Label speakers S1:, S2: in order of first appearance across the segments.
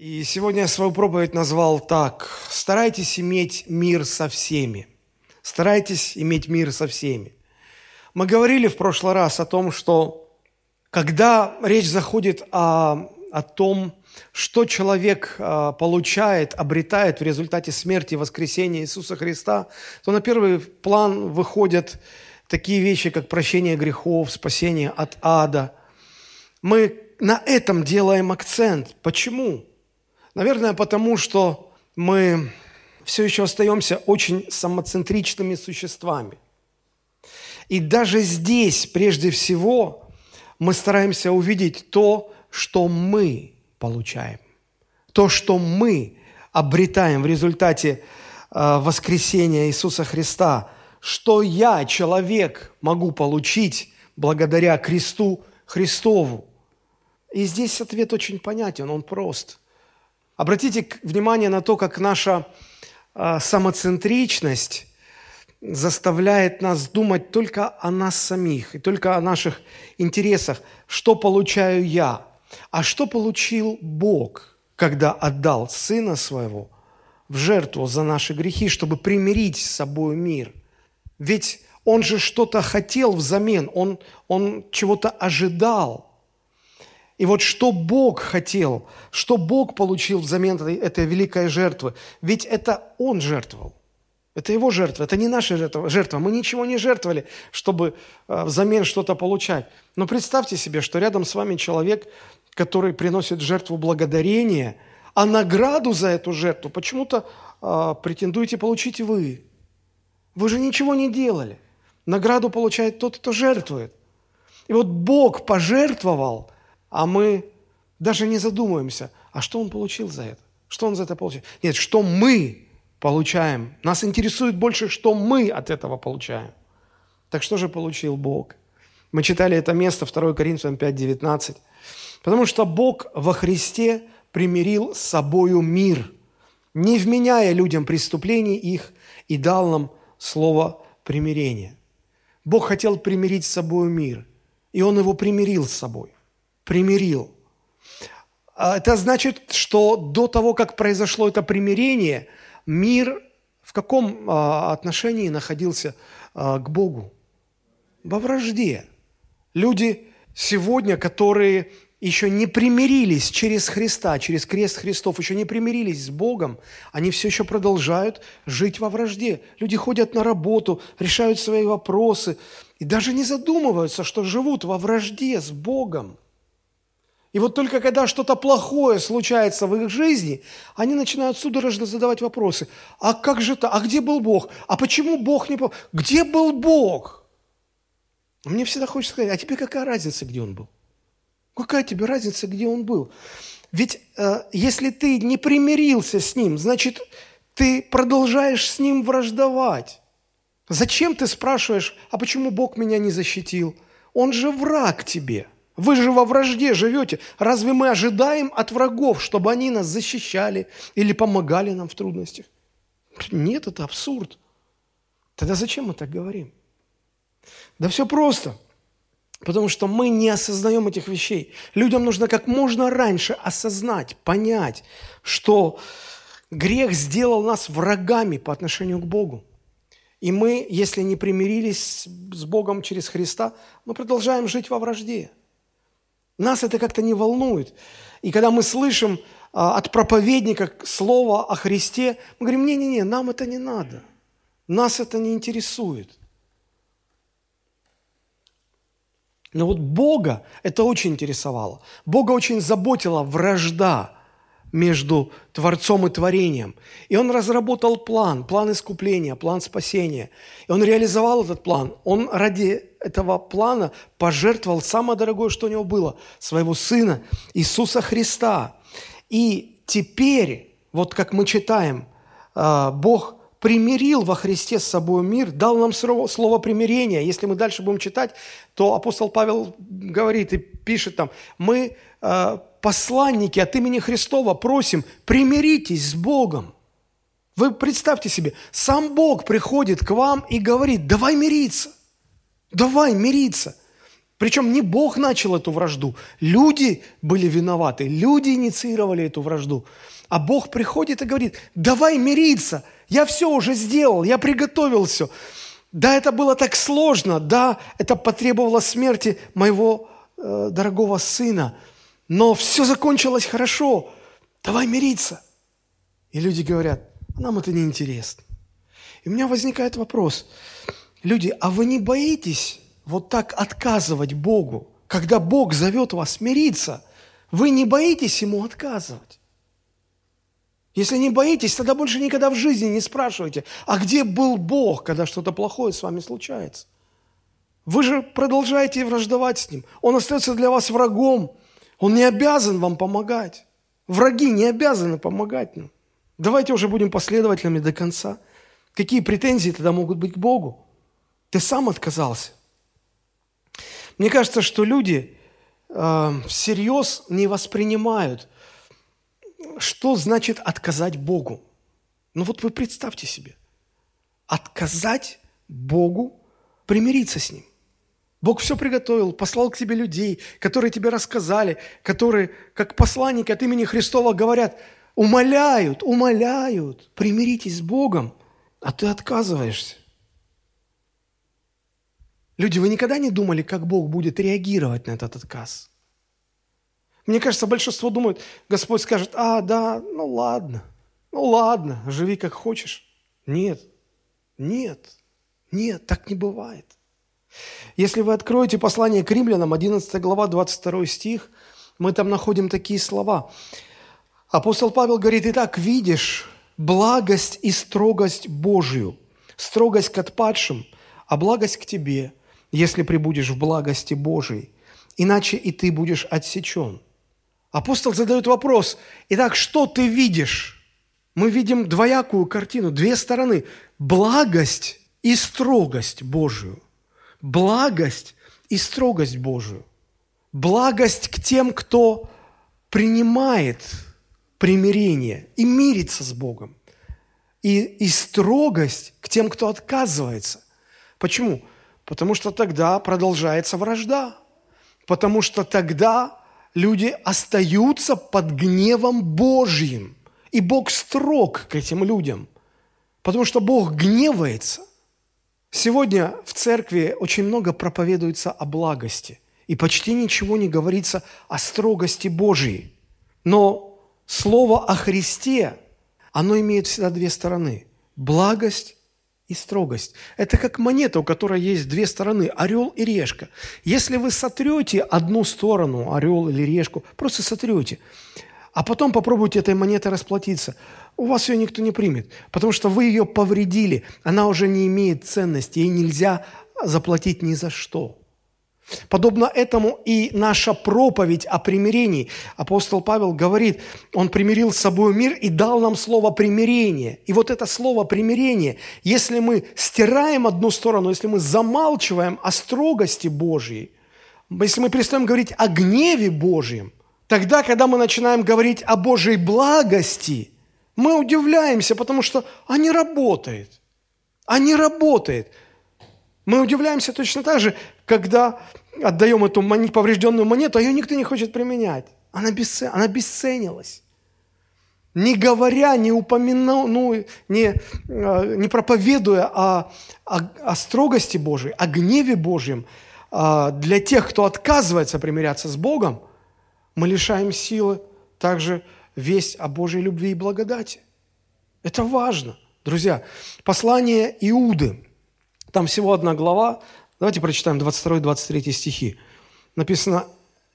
S1: И сегодня я свою проповедь назвал так. Старайтесь иметь мир со всеми. Старайтесь иметь мир со всеми. Мы говорили в прошлый раз о том, что когда речь заходит о, о том, что человек а, получает, обретает в результате смерти и воскресения Иисуса Христа, то на первый план выходят такие вещи, как прощение грехов, спасение от ада. Мы на этом делаем акцент. Почему? Наверное, потому что мы все еще остаемся очень самоцентричными существами. И даже здесь, прежде всего, мы стараемся увидеть то, что мы получаем. То, что мы обретаем в результате э, воскресения Иисуса Христа. Что я, человек, могу получить благодаря кресту Христову. И здесь ответ очень понятен, он прост. Обратите внимание на то, как наша а, самоцентричность заставляет нас думать только о нас самих и только о наших интересах. Что получаю я? А что получил Бог, когда отдал Сына Своего в жертву за наши грехи, чтобы примирить с собой мир? Ведь Он же что-то хотел взамен, Он, он чего-то ожидал – и вот что Бог хотел, что Бог получил взамен этой, этой великой жертвы, ведь это Он жертвовал. Это Его жертва, это не наша жертва. жертва. Мы ничего не жертвовали, чтобы э, взамен что-то получать. Но представьте себе, что рядом с вами человек, который приносит жертву благодарения, а награду за эту жертву почему-то э, претендуете получить вы. Вы же ничего не делали. Награду получает тот, кто жертвует. И вот Бог пожертвовал – а мы даже не задумываемся, а что он получил за это? Что он за это получил? Нет, что мы получаем. Нас интересует больше, что мы от этого получаем. Так что же получил Бог? Мы читали это место 2 Коринфянам 5:19. Потому что Бог во Христе примирил с собою мир, не вменяя людям преступлений их, и дал нам слово примирения. Бог хотел примирить с собой мир, и Он его примирил с собой примирил. А это значит, что до того, как произошло это примирение, мир в каком а, отношении находился а, к Богу? Во вражде. Люди сегодня, которые еще не примирились через Христа, через крест Христов, еще не примирились с Богом, они все еще продолжают жить во вражде. Люди ходят на работу, решают свои вопросы и даже не задумываются, что живут во вражде с Богом. И вот только когда что-то плохое случается в их жизни, они начинают судорожно задавать вопросы. А как же это? А где был Бог? А почему Бог не... Где был Бог? Мне всегда хочется сказать, а тебе какая разница, где он был? Какая тебе разница, где он был? Ведь э, если ты не примирился с ним, значит, ты продолжаешь с ним враждовать. Зачем ты спрашиваешь, а почему Бог меня не защитил? Он же враг тебе – вы же во вражде живете. Разве мы ожидаем от врагов, чтобы они нас защищали или помогали нам в трудностях? Нет, это абсурд. Тогда зачем мы так говорим? Да все просто. Потому что мы не осознаем этих вещей. Людям нужно как можно раньше осознать, понять, что грех сделал нас врагами по отношению к Богу. И мы, если не примирились с Богом через Христа, мы продолжаем жить во вражде. Нас это как-то не волнует. И когда мы слышим а, от проповедника слово о Христе, мы говорим, не-не-не, нам это не надо. Нас это не интересует. Но вот Бога это очень интересовало. Бога очень заботила вражда между Творцом и Творением. И он разработал план, план искупления, план спасения. И он реализовал этот план. Он ради этого плана пожертвовал самое дорогое, что у него было, своего Сына Иисуса Христа. И теперь, вот как мы читаем, а, Бог примирил во Христе с собой мир, дал нам слово примирения. Если мы дальше будем читать, то апостол Павел говорит и пишет там, мы а, посланники от имени Христова просим, примиритесь с Богом. Вы представьте себе, сам Бог приходит к вам и говорит, давай мириться, давай мириться. Причем не Бог начал эту вражду, люди были виноваты, люди инициировали эту вражду. А Бог приходит и говорит, давай мириться, я все уже сделал, я приготовил все. Да, это было так сложно, да, это потребовало смерти моего э, дорогого сына, но все закончилось хорошо, давай мириться. И люди говорят, нам это не интересно. И у меня возникает вопрос, люди, а вы не боитесь вот так отказывать Богу, когда Бог зовет вас мириться? Вы не боитесь Ему отказывать? Если не боитесь, тогда больше никогда в жизни не спрашивайте, а где был Бог, когда что-то плохое с вами случается? Вы же продолжаете враждовать с Ним. Он остается для вас врагом. Он не обязан вам помогать. Враги не обязаны помогать нам. Давайте уже будем последовательными до конца. Какие претензии тогда могут быть к Богу? Ты сам отказался. Мне кажется, что люди э, всерьез не воспринимают – что значит отказать Богу? Ну вот вы представьте себе. Отказать Богу, примириться с Ним. Бог все приготовил, послал к тебе людей, которые тебе рассказали, которые, как посланники от имени Христова, говорят, умоляют, умоляют, примиритесь с Богом, а ты отказываешься. Люди, вы никогда не думали, как Бог будет реагировать на этот отказ? Мне кажется, большинство думают, Господь скажет, а, да, ну ладно, ну ладно, живи как хочешь. Нет, нет, нет, так не бывает. Если вы откроете послание к римлянам, 11 глава, 22 стих, мы там находим такие слова. Апостол Павел говорит, «Итак, видишь благость и строгость Божию, строгость к отпадшим, а благость к тебе, если прибудешь в благости Божией, иначе и ты будешь отсечен». Апостол задает вопрос, итак, что ты видишь? Мы видим двоякую картину, две стороны. Благость и строгость Божию. Благость и строгость Божию. Благость к тем, кто принимает примирение и мирится с Богом. И, и строгость к тем, кто отказывается. Почему? Потому что тогда продолжается вражда. Потому что тогда люди остаются под гневом Божьим. И Бог строг к этим людям, потому что Бог гневается. Сегодня в церкви очень много проповедуется о благости, и почти ничего не говорится о строгости Божьей. Но слово о Христе, оно имеет всегда две стороны – благость и строгость. Это как монета, у которой есть две стороны, орел и решка. Если вы сотрете одну сторону, орел или решку, просто сотрете, а потом попробуйте этой монетой расплатиться, у вас ее никто не примет, потому что вы ее повредили, она уже не имеет ценности, ей нельзя заплатить ни за что – Подобно этому и наша проповедь о примирении. Апостол Павел говорит, он примирил с собой мир и дал нам слово примирение. И вот это слово примирение, если мы стираем одну сторону, если мы замалчиваем о строгости Божьей, если мы перестаем говорить о гневе Божьем, тогда, когда мы начинаем говорить о Божьей благости, мы удивляемся, потому что они работает. Они работает. Мы удивляемся точно так же, когда отдаем эту поврежденную монету, а ее никто не хочет применять. Она, бесцен... она бесценилась. Не говоря, не упоминая, ну, не, а, не проповедуя о, о, о строгости Божией, о гневе Божьем, а, для тех, кто отказывается примиряться с Богом, мы лишаем силы также весть о Божьей любви и благодати. Это важно. Друзья, послание Иуды, там всего одна глава, Давайте прочитаем 22-23 стихи. Написано,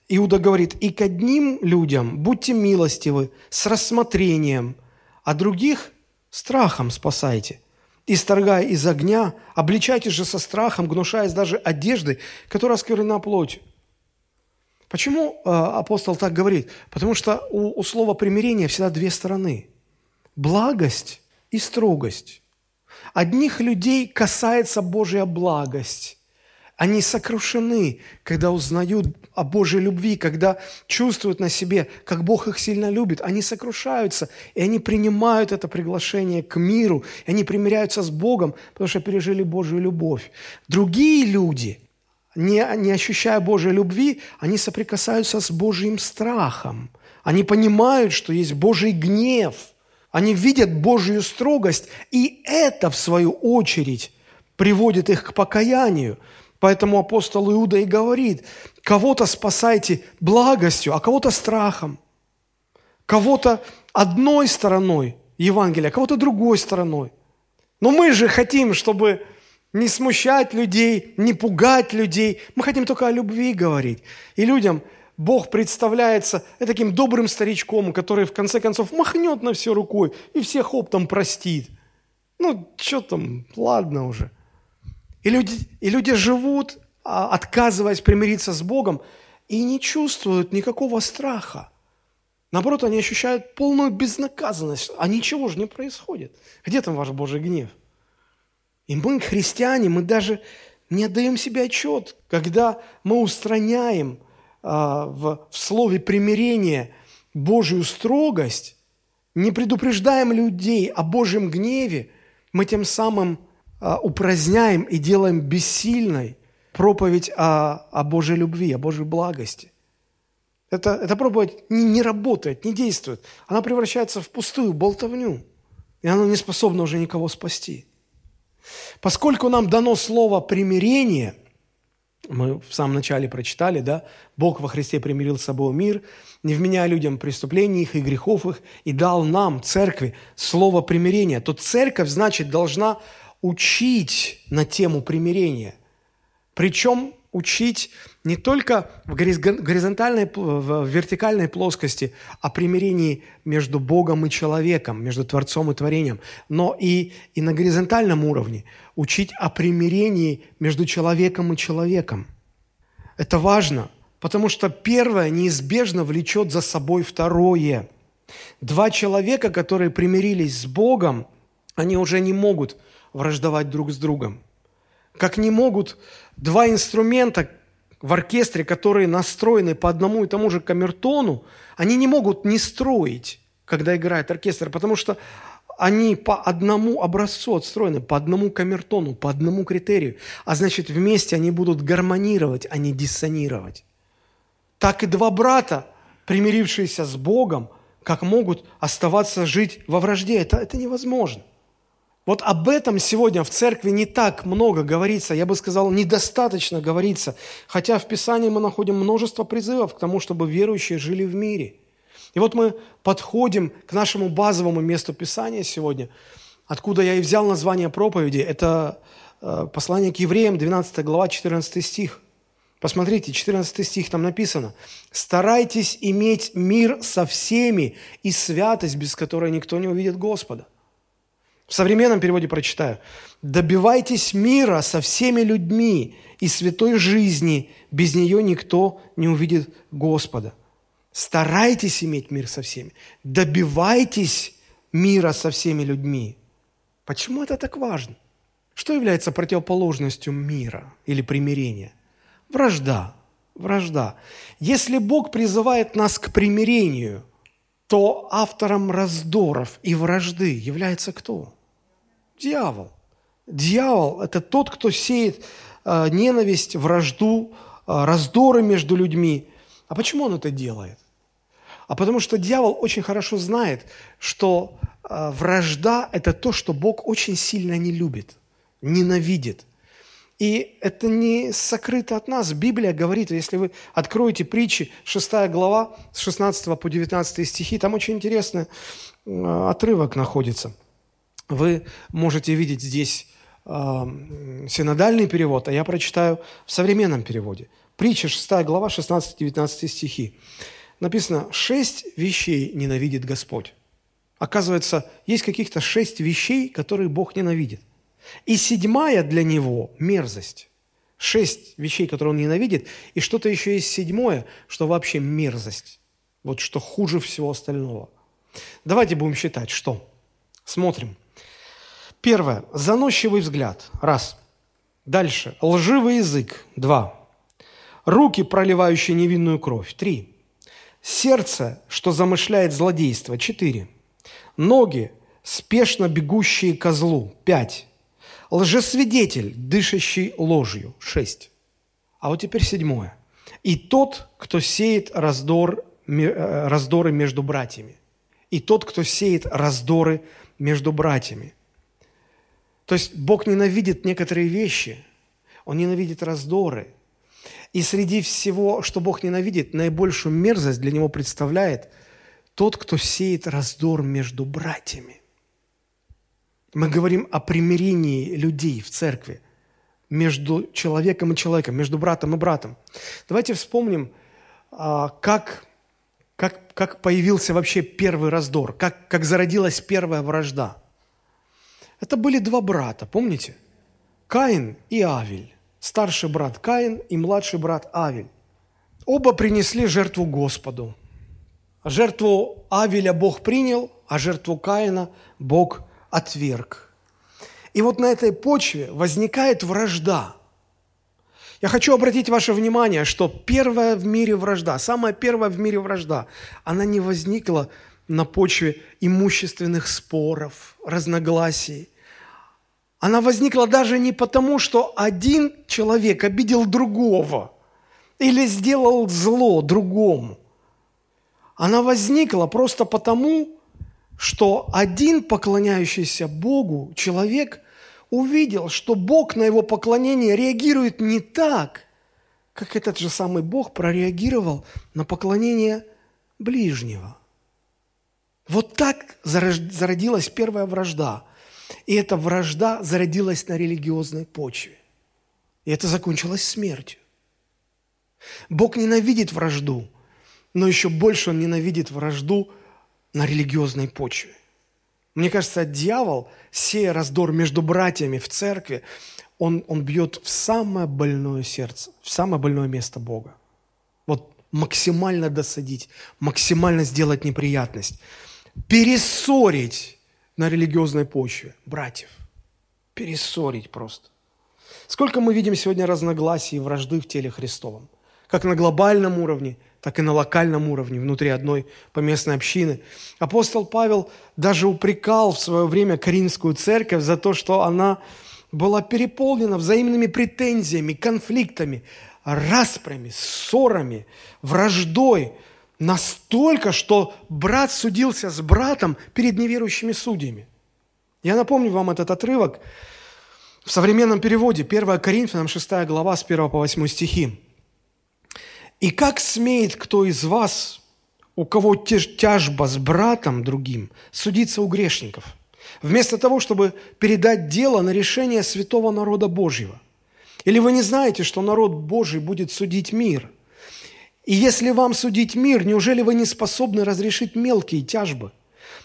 S1: Иуда говорит, «И к одним людям будьте милостивы с рассмотрением, а других страхом спасайте. Исторгая из огня, обличайте же со страхом, гнушаясь даже одежды, которая осквернена плотью». Почему э, апостол так говорит? Потому что у, у слова примирения всегда две стороны. Благость и строгость. Одних людей касается Божья благость, они сокрушены, когда узнают о Божьей любви, когда чувствуют на себе, как Бог их сильно любит. Они сокрушаются, и они принимают это приглашение к миру, и они примиряются с Богом, потому что пережили Божью любовь. Другие люди, не, не ощущая Божьей любви, они соприкасаются с Божьим страхом. Они понимают, что есть Божий гнев. Они видят Божью строгость, и это, в свою очередь, приводит их к покаянию. Поэтому апостол Иуда и говорит, кого-то спасайте благостью, а кого-то страхом. Кого-то одной стороной Евангелия, а кого-то другой стороной. Но мы же хотим, чтобы не смущать людей, не пугать людей. Мы хотим только о любви говорить. И людям Бог представляется таким добрым старичком, который в конце концов махнет на все рукой и всех оптом простит. Ну, что там, ладно уже. И люди, и люди живут, а, отказываясь примириться с Богом, и не чувствуют никакого страха. Наоборот, они ощущают полную безнаказанность, а ничего же не происходит. Где там ваш Божий гнев? И мы, христиане, мы даже не отдаем себе отчет, когда мы устраняем а, в, в слове примирения Божью строгость, не предупреждаем людей о Божьем гневе, мы тем самым а, упраздняем и делаем бессильной проповедь о, о Божьей любви, о Божьей благости. Это, эта проповедь не, не работает, не действует. Она превращается в пустую болтовню, и она не способна уже никого спасти. Поскольку нам дано слово примирение, мы в самом начале прочитали, да, Бог во Христе примирил с собой мир, не вменяя людям преступлений их и грехов их, и дал нам, церкви, слово примирения, то церковь, значит, должна учить на тему примирения. Причем учить не только в горизонтальной, в вертикальной плоскости о примирении между Богом и человеком, между Творцом и Творением, но и, и на горизонтальном уровне учить о примирении между человеком и человеком. Это важно, потому что первое неизбежно влечет за собой второе. Два человека, которые примирились с Богом, они уже не могут враждовать друг с другом. Как не могут два инструмента в оркестре, которые настроены по одному и тому же камертону, они не могут не строить, когда играет оркестр, потому что они по одному образцу отстроены, по одному камертону, по одному критерию. А значит, вместе они будут гармонировать, а не диссонировать. Так и два брата, примирившиеся с Богом, как могут оставаться жить во вражде. Это, это невозможно. Вот об этом сегодня в церкви не так много говорится, я бы сказал, недостаточно говорится, хотя в Писании мы находим множество призывов к тому, чтобы верующие жили в мире. И вот мы подходим к нашему базовому месту Писания сегодня, откуда я и взял название проповеди. Это э, послание к евреям, 12 глава, 14 стих. Посмотрите, 14 стих там написано. «Старайтесь иметь мир со всеми и святость, без которой никто не увидит Господа». В современном переводе прочитаю. «Добивайтесь мира со всеми людьми и святой жизни, без нее никто не увидит Господа». Старайтесь иметь мир со всеми. Добивайтесь мира со всеми людьми. Почему это так важно? Что является противоположностью мира или примирения? Вражда. Вражда. Если Бог призывает нас к примирению, то автором раздоров и вражды является кто? Дьявол. Дьявол – это тот, кто сеет э, ненависть, вражду, э, раздоры между людьми. А почему он это делает? А потому что дьявол очень хорошо знает, что э, вражда – это то, что Бог очень сильно не любит, ненавидит. И это не сокрыто от нас. Библия говорит, если вы откроете притчи, 6 глава, с 16 по 19 стихи, там очень интересный отрывок находится – вы можете видеть здесь э, синодальный перевод, а я прочитаю в современном переводе. Притча 6 глава, 16-19 стихи. Написано, шесть вещей ненавидит Господь. Оказывается, есть каких-то шесть вещей, которые Бог ненавидит. И седьмая для Него – мерзость. Шесть вещей, которые Он ненавидит, и что-то еще есть седьмое, что вообще мерзость. Вот что хуже всего остального. Давайте будем считать, что. Смотрим. Первое. Заносчивый взгляд. Раз. Дальше. Лживый язык. Два. Руки, проливающие невинную кровь. Три. Сердце, что замышляет злодейство. Четыре. Ноги, спешно бегущие ко злу. Пять. Лжесвидетель, дышащий ложью. Шесть. А вот теперь седьмое. И тот, кто сеет раздор, э, раздоры между братьями. И тот, кто сеет раздоры между братьями. То есть Бог ненавидит некоторые вещи, Он ненавидит раздоры. И среди всего, что Бог ненавидит, наибольшую мерзость для Него представляет тот, кто сеет раздор между братьями. Мы говорим о примирении людей в церкви между человеком и человеком, между братом и братом. Давайте вспомним, а, как, как, как появился вообще первый раздор, как, как зародилась первая вражда. Это были два брата, помните? Каин и Авель. Старший брат Каин и младший брат Авель. Оба принесли жертву Господу. Жертву Авеля Бог принял, а жертву Каина Бог отверг. И вот на этой почве возникает вражда. Я хочу обратить ваше внимание, что первая в мире вражда, самая первая в мире вражда, она не возникла на почве имущественных споров, разногласий. Она возникла даже не потому, что один человек обидел другого или сделал зло другому. Она возникла просто потому, что один поклоняющийся Богу человек увидел, что Бог на его поклонение реагирует не так, как этот же самый Бог прореагировал на поклонение ближнего. Вот так зародилась первая вражда. И эта вражда зародилась на религиозной почве. И это закончилось смертью. Бог ненавидит вражду, но еще больше Он ненавидит вражду на религиозной почве. Мне кажется, дьявол, сея раздор между братьями в церкви, он, он бьет в самое больное сердце, в самое больное место Бога. Вот максимально досадить, максимально сделать неприятность, перессорить на религиозной почве братьев. Перессорить просто. Сколько мы видим сегодня разногласий и вражды в теле Христовом, как на глобальном уровне, так и на локальном уровне, внутри одной поместной общины. Апостол Павел даже упрекал в свое время Каринскую церковь за то, что она была переполнена взаимными претензиями, конфликтами, распрями, ссорами, враждой, настолько, что брат судился с братом перед неверующими судьями. Я напомню вам этот отрывок в современном переводе, 1 Коринфянам 6 глава с 1 по 8 стихи. И как смеет кто из вас, у кого тяжба с братом другим, судиться у грешников, вместо того, чтобы передать дело на решение святого народа Божьего? Или вы не знаете, что народ Божий будет судить мир? И если вам судить мир, неужели вы не способны разрешить мелкие тяжбы?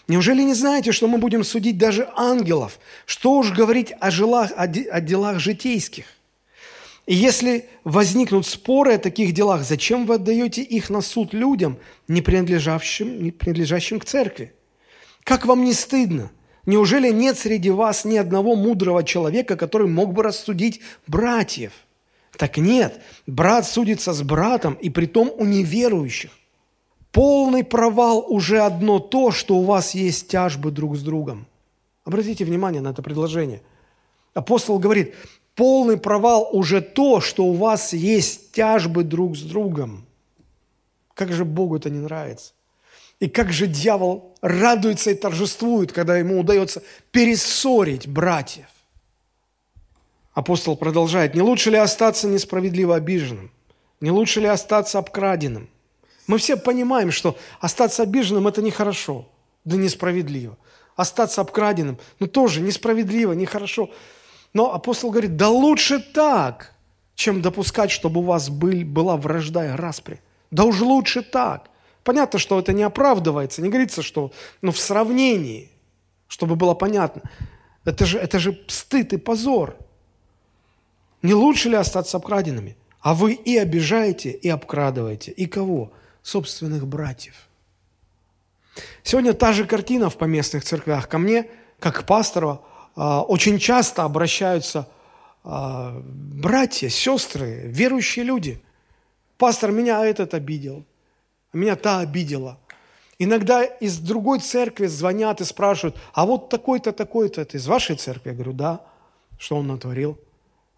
S1: Неужели не знаете, что мы будем судить даже ангелов? Что уж говорить о, жилах, о делах житейских? И если возникнут споры о таких делах, зачем вы отдаете их на суд людям, не принадлежащим, не принадлежащим к церкви? Как вам не стыдно? Неужели нет среди вас ни одного мудрого человека, который мог бы рассудить братьев? Так нет, брат судится с братом, и притом у неверующих. Полный провал уже одно то, что у вас есть тяжбы друг с другом. Обратите внимание на это предложение. Апостол говорит, полный провал уже то, что у вас есть тяжбы друг с другом. Как же Богу это не нравится? И как же дьявол радуется и торжествует, когда ему удается перессорить братьев. Апостол продолжает, не лучше ли остаться несправедливо обиженным? Не лучше ли остаться обкраденным? Мы все понимаем, что остаться обиженным – это нехорошо, да несправедливо. Остаться обкраденным, ну тоже несправедливо, нехорошо. Но апостол говорит, да лучше так, чем допускать, чтобы у вас был, была вражда и распри. Да уж лучше так. Понятно, что это не оправдывается, не говорится, что ну, в сравнении, чтобы было понятно. Это же, это же стыд и позор. Не лучше ли остаться обкраденными? А вы и обижаете, и обкрадываете. И кого? Собственных братьев. Сегодня та же картина в поместных церквях. Ко мне, как к пастору, а, очень часто обращаются а, братья, сестры, верующие люди. Пастор, меня этот обидел, меня та обидела. Иногда из другой церкви звонят и спрашивают, а вот такой-то, такой-то, это из вашей церкви? Я говорю, да. Что он натворил?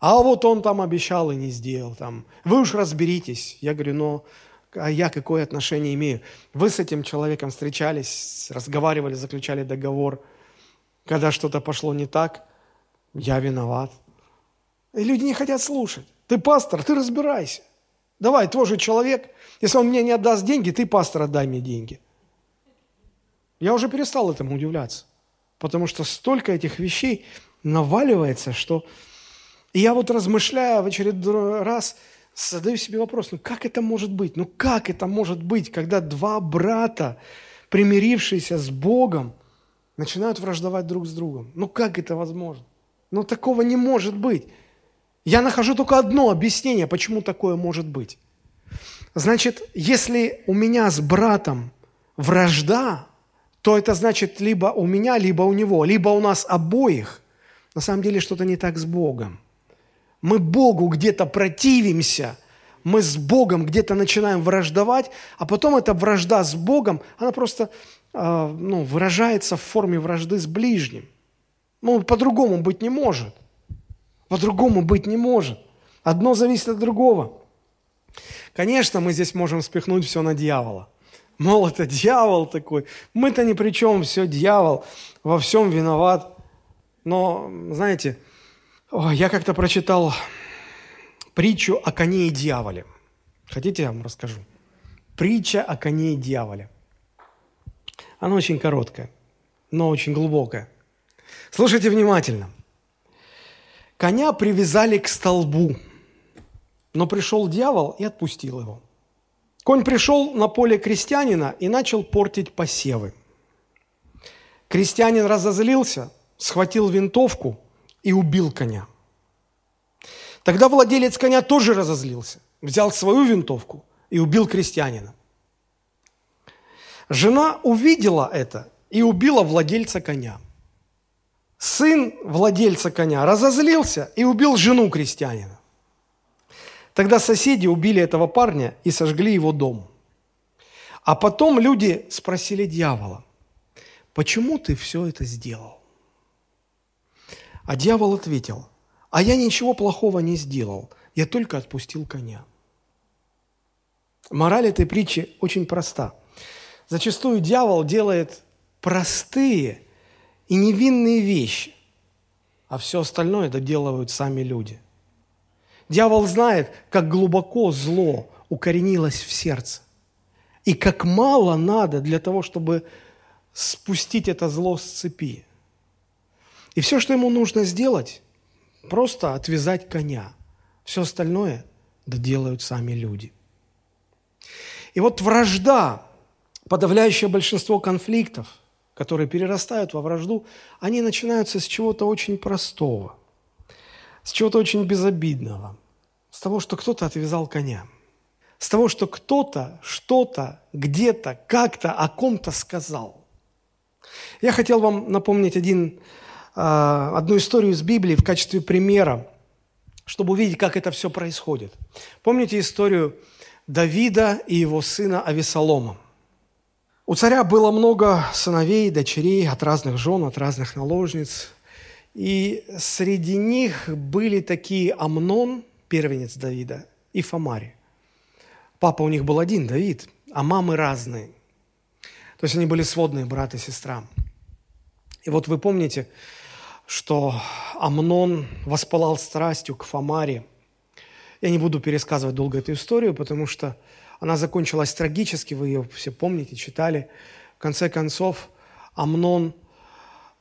S1: А вот он там обещал и не сделал. Там. Вы уж разберитесь. Я говорю, но а я какое отношение имею? Вы с этим человеком встречались, разговаривали, заключали договор. Когда что-то пошло не так, я виноват. И люди не хотят слушать. Ты пастор, ты разбирайся. Давай, твой же человек. Если он мне не отдаст деньги, ты, пастор, отдай мне деньги. Я уже перестал этому удивляться. Потому что столько этих вещей наваливается, что... И я вот размышляя в очередной раз, задаю себе вопрос, ну как это может быть? Ну как это может быть, когда два брата, примирившиеся с Богом, начинают враждовать друг с другом? Ну как это возможно? Ну такого не может быть. Я нахожу только одно объяснение, почему такое может быть. Значит, если у меня с братом вражда, то это значит либо у меня, либо у него, либо у нас обоих. На самом деле что-то не так с Богом. Мы Богу где-то противимся, мы с Богом где-то начинаем враждовать, а потом эта вражда с Богом, она просто э, ну, выражается в форме вражды с ближним. Ну, по-другому быть не может. По-другому быть не может. Одно зависит от другого. Конечно, мы здесь можем спихнуть все на дьявола. Мол, это дьявол такой. Мы-то ни при чем, все дьявол, во всем виноват. Но, знаете, я как-то прочитал притчу о коне и дьяволе. Хотите, я вам расскажу? Притча о коне и дьяволе. Она очень короткая, но очень глубокая. Слушайте внимательно – Коня привязали к столбу, но пришел дьявол и отпустил его. Конь пришел на поле крестьянина и начал портить посевы. Крестьянин разозлился, схватил винтовку и убил коня. Тогда владелец коня тоже разозлился, взял свою винтовку и убил крестьянина. Жена увидела это и убила владельца коня – сын владельца коня разозлился и убил жену крестьянина. Тогда соседи убили этого парня и сожгли его дом. А потом люди спросили дьявола, почему ты все это сделал? А дьявол ответил, а я ничего плохого не сделал, я только отпустил коня. Мораль этой притчи очень проста. Зачастую дьявол делает простые и невинные вещи, а все остальное доделывают сами люди. Дьявол знает, как глубоко зло укоренилось в сердце, и как мало надо для того, чтобы спустить это зло с цепи. И все, что ему нужно сделать, просто отвязать коня. Все остальное доделают сами люди. И вот вражда, подавляющее большинство конфликтов – которые перерастают во вражду, они начинаются с чего-то очень простого, с чего-то очень безобидного, с того, что кто-то отвязал коня, с того, что кто-то что-то где-то как-то о ком-то сказал. Я хотел вам напомнить один, одну историю из Библии в качестве примера, чтобы увидеть, как это все происходит. Помните историю Давида и его сына Авесолома? У царя было много сыновей, дочерей от разных жен, от разных наложниц. И среди них были такие Амнон, первенец Давида, и Фомари. Папа у них был один, Давид, а мамы разные. То есть они были сводные брат и сестра. И вот вы помните, что Амнон воспалал страстью к Фомаре. Я не буду пересказывать долго эту историю, потому что она закончилась трагически, вы ее все помните, читали. В конце концов, Амнон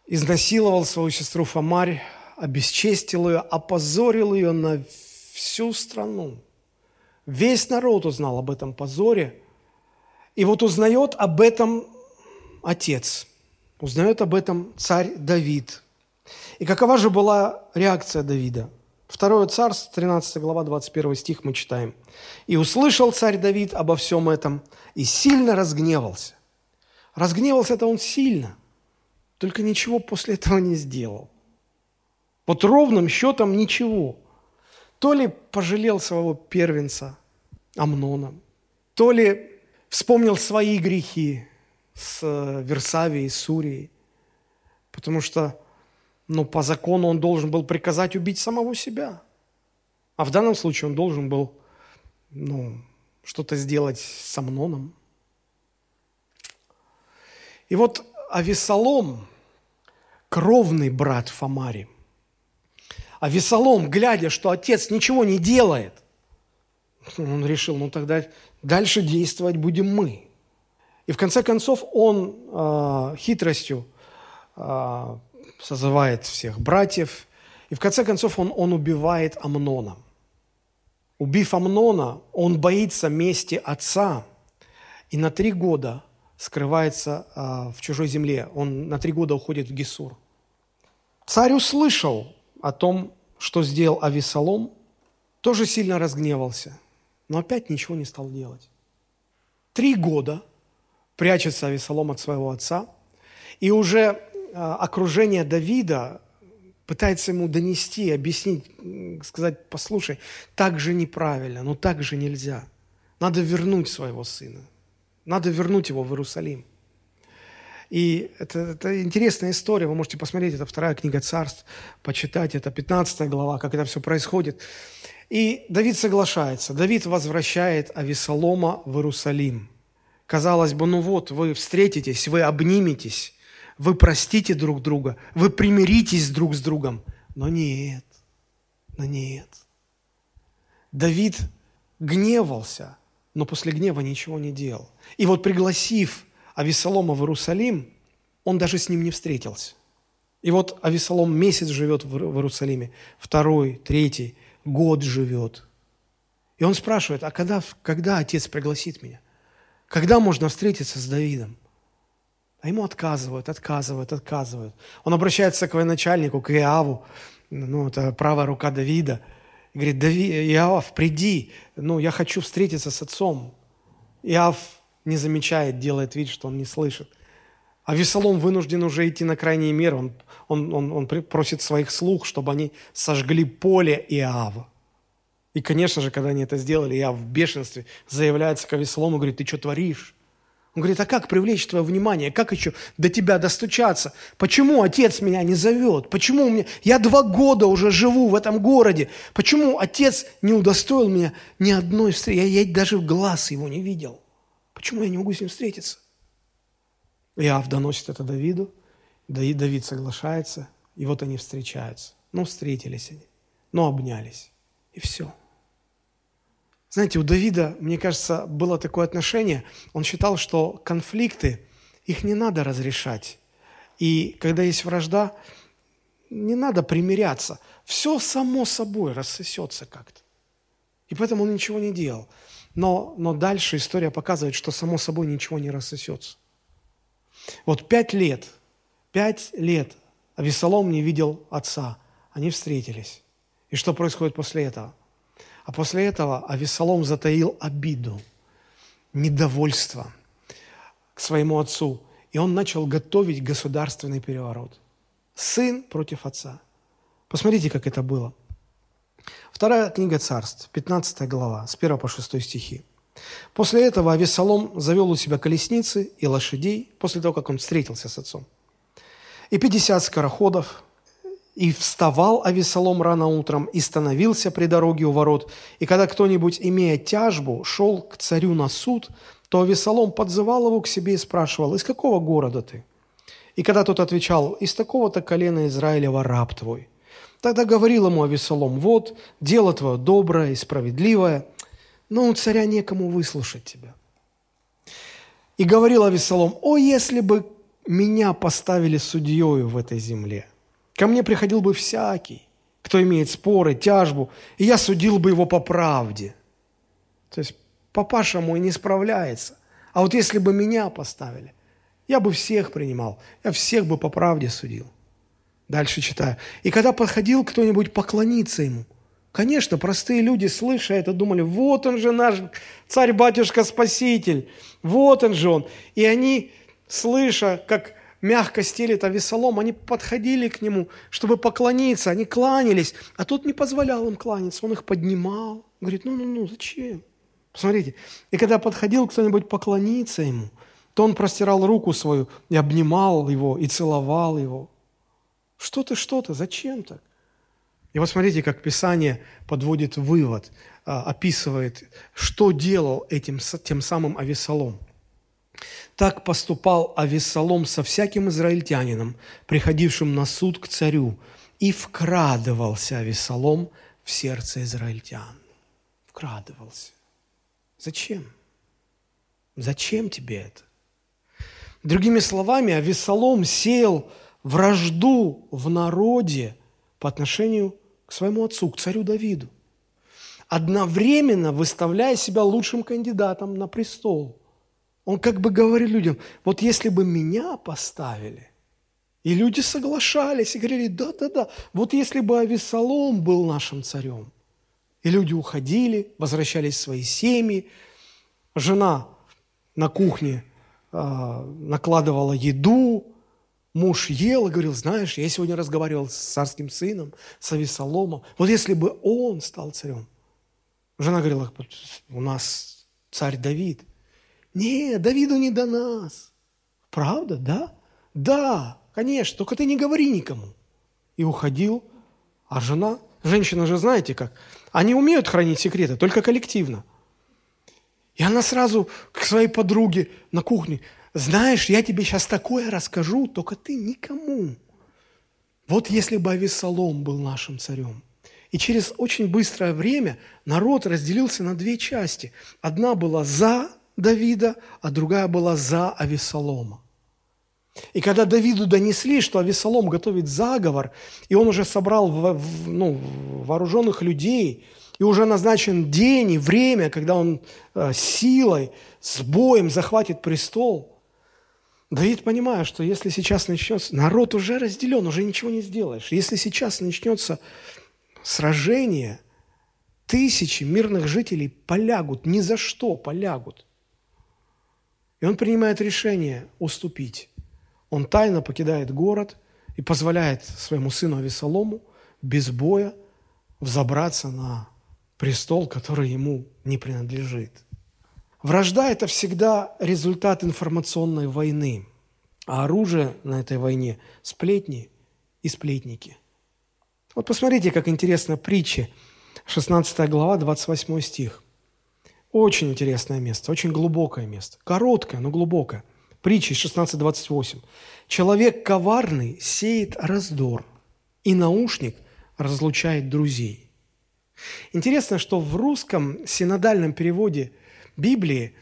S1: изнасиловал свою сестру Фомарь, обесчестил ее, опозорил ее на всю страну. Весь народ узнал об этом позоре. И вот узнает об этом отец, узнает об этом царь Давид. И какова же была реакция Давида? Второе царство, 13 глава, 21 стих мы читаем. «И услышал царь Давид обо всем этом, и сильно разгневался». Разгневался это он сильно, только ничего после этого не сделал. Вот ровным счетом ничего. То ли пожалел своего первенца Амнона, то ли вспомнил свои грехи с э, Версавией, Сурией, потому что но по закону он должен был приказать убить самого себя. А в данном случае он должен был ну, что-то сделать с Амноном. И вот Авесолом, кровный брат Фомари, Авесолом, глядя, что отец ничего не делает, он решил, ну тогда дальше действовать будем мы. И в конце концов он э, хитростью э, созывает всех братьев, и в конце концов он, он убивает Амнона. Убив Амнона, он боится мести отца, и на три года скрывается э, в чужой земле. Он на три года уходит в Гесур. Царь услышал о том, что сделал Авесолом, тоже сильно разгневался, но опять ничего не стал делать. Три года прячется Авесолом от своего отца, и уже окружение Давида пытается ему донести, объяснить, сказать, послушай, так же неправильно, но так же нельзя. Надо вернуть своего сына. Надо вернуть его в Иерусалим. И это, это интересная история, вы можете посмотреть, это вторая книга царств, почитать, это 15 глава, как это все происходит. И Давид соглашается, Давид возвращает Авесолома в Иерусалим. Казалось бы, ну вот, вы встретитесь, вы обниметесь, вы простите друг друга, вы примиритесь друг с другом. Но нет, но нет. Давид гневался, но после гнева ничего не делал. И вот пригласив Авесолома в Иерусалим, он даже с ним не встретился. И вот Авесолом месяц живет в Иерусалиме, второй, третий, год живет. И он спрашивает, а когда, когда отец пригласит меня? Когда можно встретиться с Давидом? А ему отказывают, отказывают, отказывают. Он обращается к военачальнику, к Иаву, ну, это правая рука Давида, и говорит, Дави, Иав, приди, ну, я хочу встретиться с отцом. Иав не замечает, делает вид, что он не слышит. А Весолом вынужден уже идти на крайние меры. Он, он, он, он просит своих слуг, чтобы они сожгли поле Иава. И, конечно же, когда они это сделали, Иав в бешенстве заявляется к Авесолому и говорит, ты что творишь? Он говорит, а как привлечь твое внимание? Как еще до тебя достучаться? Почему отец меня не зовет? Почему мне... Я два года уже живу в этом городе. Почему отец не удостоил меня ни одной встречи? Я, я даже в глаз его не видел. Почему я не могу с ним встретиться? Иав доносит это Давиду, Давид соглашается, и вот они встречаются. Ну, встретились они, ну, обнялись, и все. Знаете, у Давида, мне кажется, было такое отношение, он считал, что конфликты, их не надо разрешать. И когда есть вражда, не надо примиряться. Все само собой рассосется как-то. И поэтому он ничего не делал. Но, но дальше история показывает, что само собой ничего не рассосется. Вот пять лет, пять лет Авесолом не видел отца. Они встретились. И что происходит после этого? А после этого Авесолом затаил обиду, недовольство к своему отцу. И он начал готовить государственный переворот. Сын против отца. Посмотрите, как это было. Вторая книга царств, 15 глава, с 1 по 6 стихи. После этого Авесолом завел у себя колесницы и лошадей, после того, как он встретился с отцом. И 50 скороходов, и вставал Авесолом рано утром, и становился при дороге у ворот. И когда кто-нибудь, имея тяжбу, шел к царю на суд, то Авесолом подзывал его к себе и спрашивал, «Из какого города ты?» И когда тот отвечал, «Из такого-то колена Израилева раб твой». Тогда говорил ему Авесолом, «Вот, дело твое доброе и справедливое, но у царя некому выслушать тебя». И говорил Авесолом, «О, если бы меня поставили судьею в этой земле!» Ко мне приходил бы всякий, кто имеет споры, тяжбу, и я судил бы его по правде. То есть папаша мой не справляется. А вот если бы меня поставили, я бы всех принимал, я всех бы по правде судил. Дальше читаю. И когда подходил кто-нибудь поклониться ему, конечно, простые люди, слыша это, думали, вот он же наш царь-батюшка-спаситель, вот он же он. И они, слыша, как мягко стелит Авесолом, они подходили к нему, чтобы поклониться, они кланялись, а тот не позволял им кланяться, он их поднимал, говорит, ну-ну-ну, зачем? Посмотрите, и когда подходил кто-нибудь поклониться ему, то он простирал руку свою и обнимал его, и целовал его. Что ты, что ты, зачем так? И вот смотрите, как Писание подводит вывод, а, описывает, что делал этим, тем самым Авесолом. Так поступал Авесолом со всяким израильтянином, приходившим на суд к царю, и вкрадывался Авесолом в сердце израильтян. Вкрадывался. Зачем? Зачем тебе это? Другими словами, Авесолом сеял вражду в народе по отношению к своему отцу, к царю Давиду, одновременно выставляя себя лучшим кандидатом на престол. Он как бы говорит людям, вот если бы меня поставили, и люди соглашались и говорили, да-да-да, вот если бы Авесолом был нашим царем, и люди уходили, возвращались в свои семьи, жена на кухне э, накладывала еду, муж ел и говорил, знаешь, я сегодня разговаривал с царским сыном, с Авесоломом, вот если бы он стал царем. Жена говорила, у нас царь Давид. Не, Давиду не до нас. Правда, да? Да, конечно, только ты не говори никому. И уходил, а жена, женщина же знаете как, они умеют хранить секреты, только коллективно. И она сразу к своей подруге на кухне, знаешь, я тебе сейчас такое расскажу, только ты никому. Вот если бы Авесолом был нашим царем. И через очень быстрое время народ разделился на две части. Одна была за Давида, а другая была за Авесолома. И когда Давиду донесли, что Авесолом готовит заговор, и он уже собрал ну, вооруженных людей, и уже назначен день и время, когда он э, силой, с боем захватит престол – Давид, понимая, что если сейчас начнется, народ уже разделен, уже ничего не сделаешь. Если сейчас начнется сражение, тысячи мирных жителей полягут, ни за что полягут. И он принимает решение уступить. Он тайно покидает город и позволяет своему сыну Авесолому без боя взобраться на престол, который ему не принадлежит. Вражда – это всегда результат информационной войны, а оружие на этой войне – сплетни и сплетники. Вот посмотрите, как интересно притча, 16 глава, 28 стих. Очень интересное место, очень глубокое место. Короткое, но глубокое. Притча 16.28. «Человек коварный сеет раздор, и наушник разлучает друзей». Интересно, что в русском синодальном переводе – Библии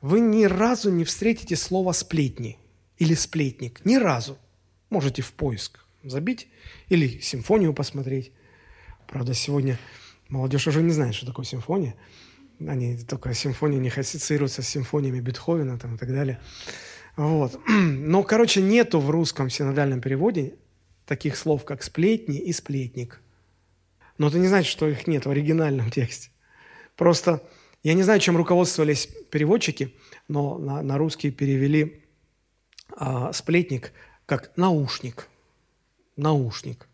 S1: вы ни разу не встретите слово «сплетни» или «сплетник». Ни разу. Можете в поиск забить или симфонию посмотреть. Правда, сегодня молодежь уже не знает, что такое симфония. Они только симфонии не ассоциируются с симфониями Бетховена там, и так далее. Вот. Но, короче, нету в русском синодальном переводе таких слов, как «сплетни» и «сплетник». Но это не значит, что их нет в оригинальном тексте. Просто я не знаю, чем руководствовались переводчики, но на, на русский перевели а, сплетник как наушник. Наушник.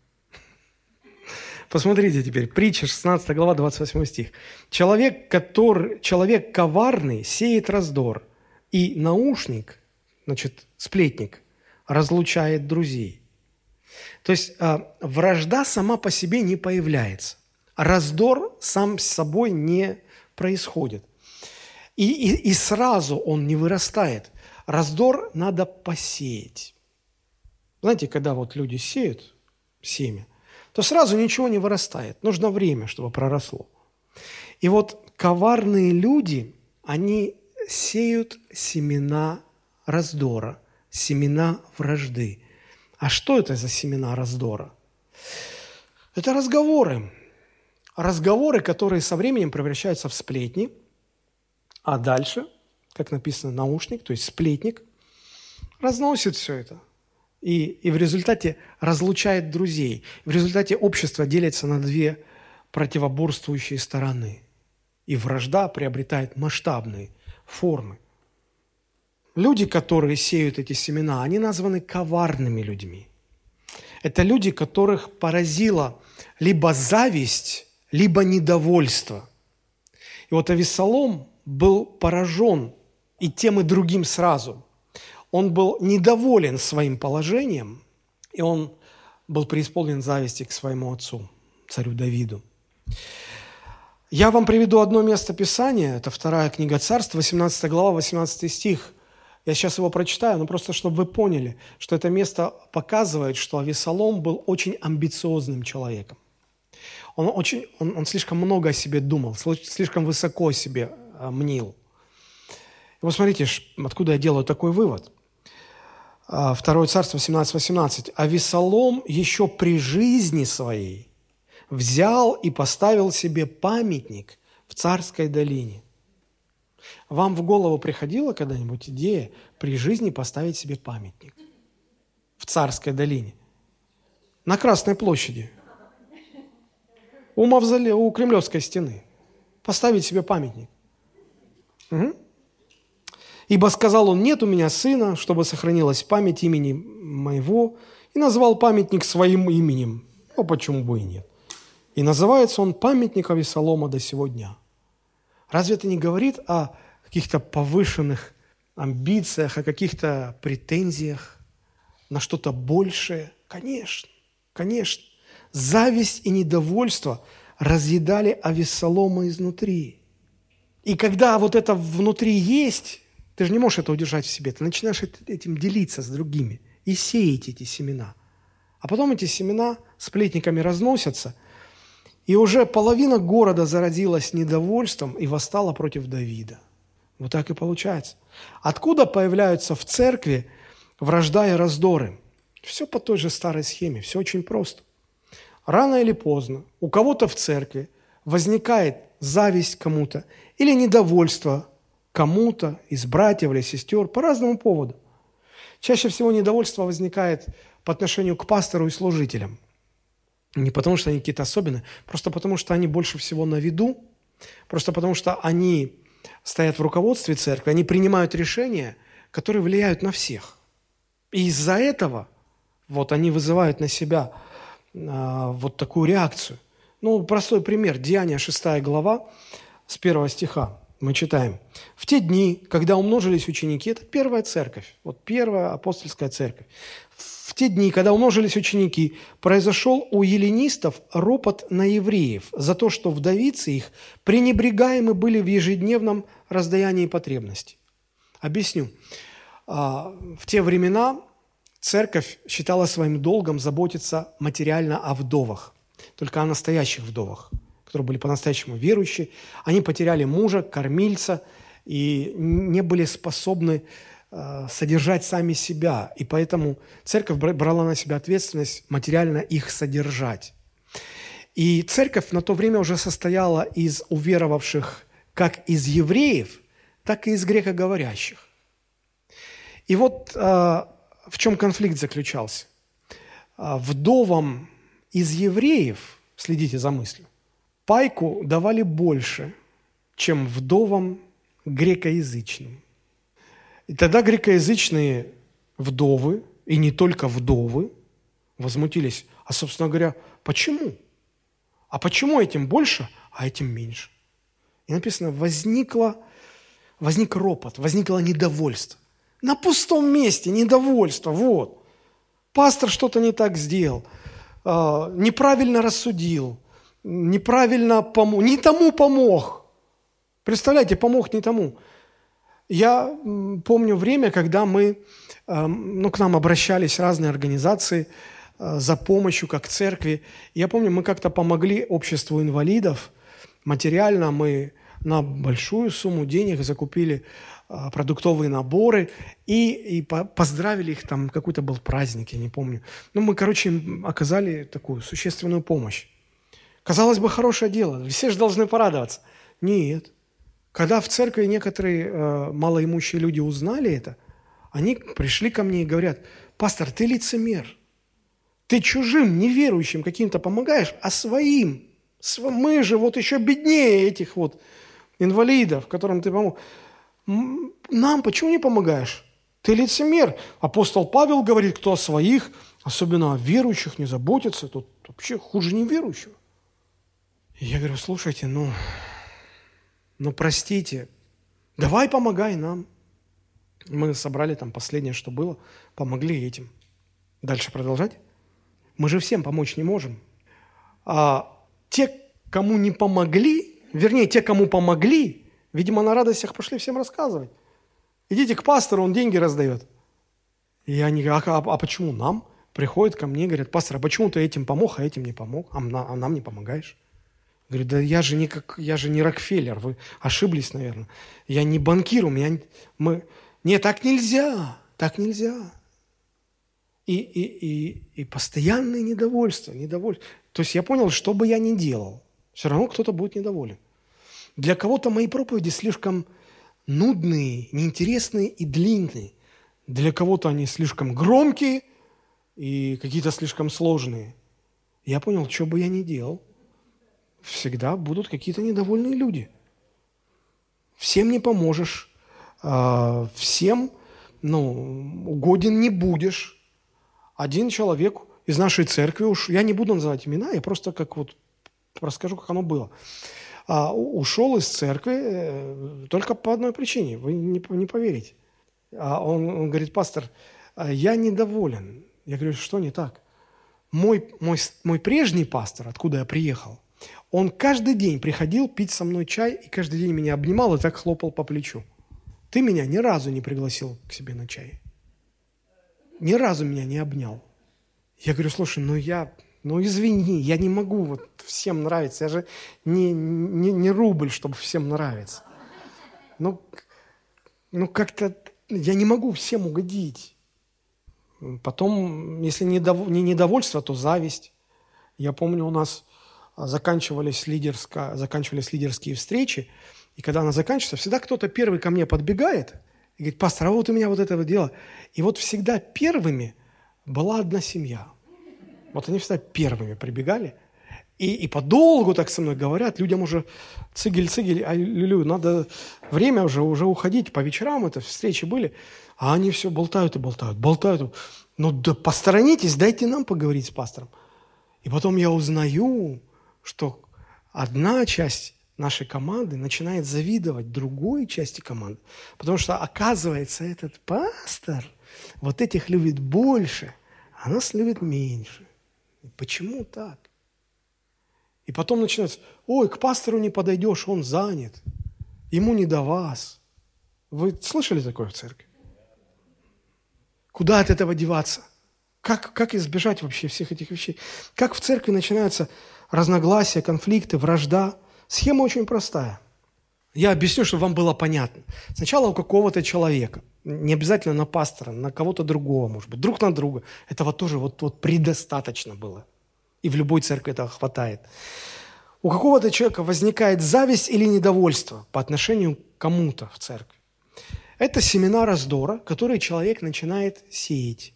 S1: Посмотрите теперь, притча 16 глава, 28 стих. Человек, который, человек коварный сеет раздор, и наушник, значит, сплетник, разлучает друзей. То есть а, вражда сама по себе не появляется. Раздор сам с собой не происходит. И, и, и сразу он не вырастает. Раздор надо посеять. Знаете, когда вот люди сеют семя, то сразу ничего не вырастает. Нужно время, чтобы проросло. И вот коварные люди, они сеют семена раздора, семена вражды. А что это за семена раздора? Это разговоры разговоры, которые со временем превращаются в сплетни, а дальше, как написано, наушник, то есть сплетник, разносит все это. И, и в результате разлучает друзей. В результате общество делится на две противоборствующие стороны. И вражда приобретает масштабные формы. Люди, которые сеют эти семена, они названы коварными людьми. Это люди, которых поразила либо зависть либо недовольство. И вот Авесолом был поражен и тем, и другим сразу. Он был недоволен своим положением, и он был преисполнен зависти к своему отцу. царю Давиду. Я вам приведу одно место Писания, это вторая книга Царств, 18 глава, 18 стих. Я сейчас его прочитаю, но просто чтобы вы поняли, что это место показывает, что Авесолом был очень амбициозным человеком. Он, очень, он, он слишком много о себе думал, слишком высоко себе а, мнил. И вот смотрите, откуда я делаю такой вывод. А, Второе царство 17.18. «Авесолом еще при жизни своей взял и поставил себе памятник в царской долине». Вам в голову приходила когда-нибудь идея при жизни поставить себе памятник в царской долине? На Красной площади. У, мавзоле, у Кремлевской стены. Поставить себе памятник. Угу. Ибо сказал он, нет у меня сына, чтобы сохранилась память имени моего, и назвал памятник своим именем. Ну, почему бы и нет. И называется он памятником Весолома до сего дня. Разве это не говорит о каких-то повышенных амбициях, о каких-то претензиях на что-то большее? Конечно, конечно. Зависть и недовольство разъедали Авессалома изнутри. И когда вот это внутри есть, ты же не можешь это удержать в себе. Ты начинаешь этим делиться с другими и сеять эти семена. А потом эти семена сплетниками разносятся, и уже половина города зародилась недовольством и восстала против Давида. Вот так и получается. Откуда появляются в церкви вражда и раздоры? Все по той же старой схеме, все очень просто. Рано или поздно у кого-то в церкви возникает зависть кому-то или недовольство кому-то из братьев или сестер по разному поводу. Чаще всего недовольство возникает по отношению к пастору и служителям. Не потому, что они какие-то особенные, просто потому, что они больше всего на виду, просто потому, что они стоят в руководстве церкви, они принимают решения, которые влияют на всех. И из-за этого вот они вызывают на себя а, вот такую реакцию. Ну, простой пример. Деяние 6 глава с 1 стиха мы читаем. В те дни, когда умножились ученики, это первая церковь, вот первая апостольская церковь. В те дни, когда умножились ученики, произошел у еленистов ропот на евреев за то, что вдовицы их пренебрегаемы были в ежедневном раздаянии потребностей. Объясню. А, в те времена церковь считала своим долгом заботиться материально о вдовах, только о настоящих вдовах – которые были по-настоящему верующие, они потеряли мужа, кормильца и не были способны э, содержать сами себя. И поэтому церковь брала на себя ответственность материально их содержать. И церковь на то время уже состояла из уверовавших как из евреев, так и из грекоговорящих. И вот э, в чем конфликт заключался. Э, вдовам из евреев, следите за мыслью, пайку давали больше, чем вдовам грекоязычным. И тогда грекоязычные вдовы, и не только вдовы, возмутились. А, собственно говоря, почему? А почему этим больше, а этим меньше? И написано, возникло, возник ропот, возникло недовольство. На пустом месте недовольство, вот. Пастор что-то не так сделал, а, неправильно рассудил, неправильно помог, не тому помог. Представляете, помог не тому. Я помню время, когда мы, эм, ну, к нам обращались разные организации э, за помощью, как церкви. Я помню, мы как-то помогли обществу инвалидов. Материально мы на большую сумму денег закупили э, продуктовые наборы и, и поздравили их, там какой-то был праздник, я не помню. Ну, мы, короче, им оказали такую существенную помощь. Казалось бы, хорошее дело, все же должны порадоваться. Нет. Когда в церкви некоторые э, малоимущие люди узнали это, они пришли ко мне и говорят, пастор, ты лицемер. Ты чужим, неверующим каким-то помогаешь, а своим. Мы же вот еще беднее этих вот инвалидов, которым ты помог. Нам почему не помогаешь? Ты лицемер. Апостол Павел говорит, кто о своих, особенно о верующих, не заботится, тут вообще хуже неверующего. Я говорю, слушайте, ну, ну простите, давай помогай нам. Мы собрали там последнее, что было, помогли этим. Дальше продолжать? Мы же всем помочь не можем. А те, кому не помогли, вернее, те, кому помогли, видимо, на радостях пошли всем рассказывать. Идите к пастору, он деньги раздает. И они говорят, а, а почему нам? Приходят ко мне, говорят, пастор, а почему ты этим помог, а этим не помог, а, а нам не помогаешь? Говорю, да я же не, как, я же не Рокфеллер, вы ошиблись, наверное. Я не банкир, у меня... Мы... Нет, так нельзя, так нельзя. И, и, и, и постоянное недовольство, недовольство. То есть я понял, что бы я ни делал, все равно кто-то будет недоволен. Для кого-то мои проповеди слишком нудные, неинтересные и длинные. Для кого-то они слишком громкие и какие-то слишком сложные. Я понял, что бы я ни делал, всегда будут какие-то недовольные люди. Всем не поможешь, а, всем ну, угоден не будешь. Один человек из нашей церкви, уж я не буду называть имена, я просто как вот расскажу, как оно было. А, ушел из церкви э, только по одной причине, вы не, не поверите. А он, он говорит, пастор, я недоволен. Я говорю, что не так? Мой, мой, мой прежний пастор, откуда я приехал, он каждый день приходил пить со мной чай и каждый день меня обнимал и так хлопал по плечу. Ты меня ни разу не пригласил к себе на чай. Ни разу меня не обнял. Я говорю, слушай, ну я, ну извини, я не могу вот всем нравиться. Я же не, не, не рубль, чтобы всем нравиться. Ну, ну как-то я не могу всем угодить. Потом, если не, дов... не недовольство, то зависть. Я помню, у нас заканчивались, лидерско... заканчивались лидерские встречи, и когда она заканчивается, всегда кто-то первый ко мне подбегает и говорит, пастор, а вот у меня вот это вот дело. И вот всегда первыми была одна семья. Вот они всегда первыми прибегали – и, и подолгу так со мной говорят, людям уже цигель-цигель, а люлю, надо время уже, уже уходить, по вечерам это встречи были, а они все болтают и болтают, болтают. Ну да посторонитесь, дайте нам поговорить с пастором. И потом я узнаю, что одна часть нашей команды начинает завидовать другой части команды, потому что, оказывается, этот пастор вот этих любит больше, а нас любит меньше. Почему так? И потом начинается, ой, к пастору не подойдешь, он занят, ему не до вас. Вы слышали такое в церкви? Куда от этого деваться? Как, как избежать вообще всех этих вещей? Как в церкви начинаются разногласия, конфликты, вражда? Схема очень простая. Я объясню, чтобы вам было понятно. Сначала у какого-то человека, не обязательно на пастора, на кого-то другого, может быть, друг на друга. Этого тоже вот, вот предостаточно было – и в любой церкви этого хватает. У какого-то человека возникает зависть или недовольство по отношению к кому-то в церкви. Это семена раздора, которые человек начинает сеять.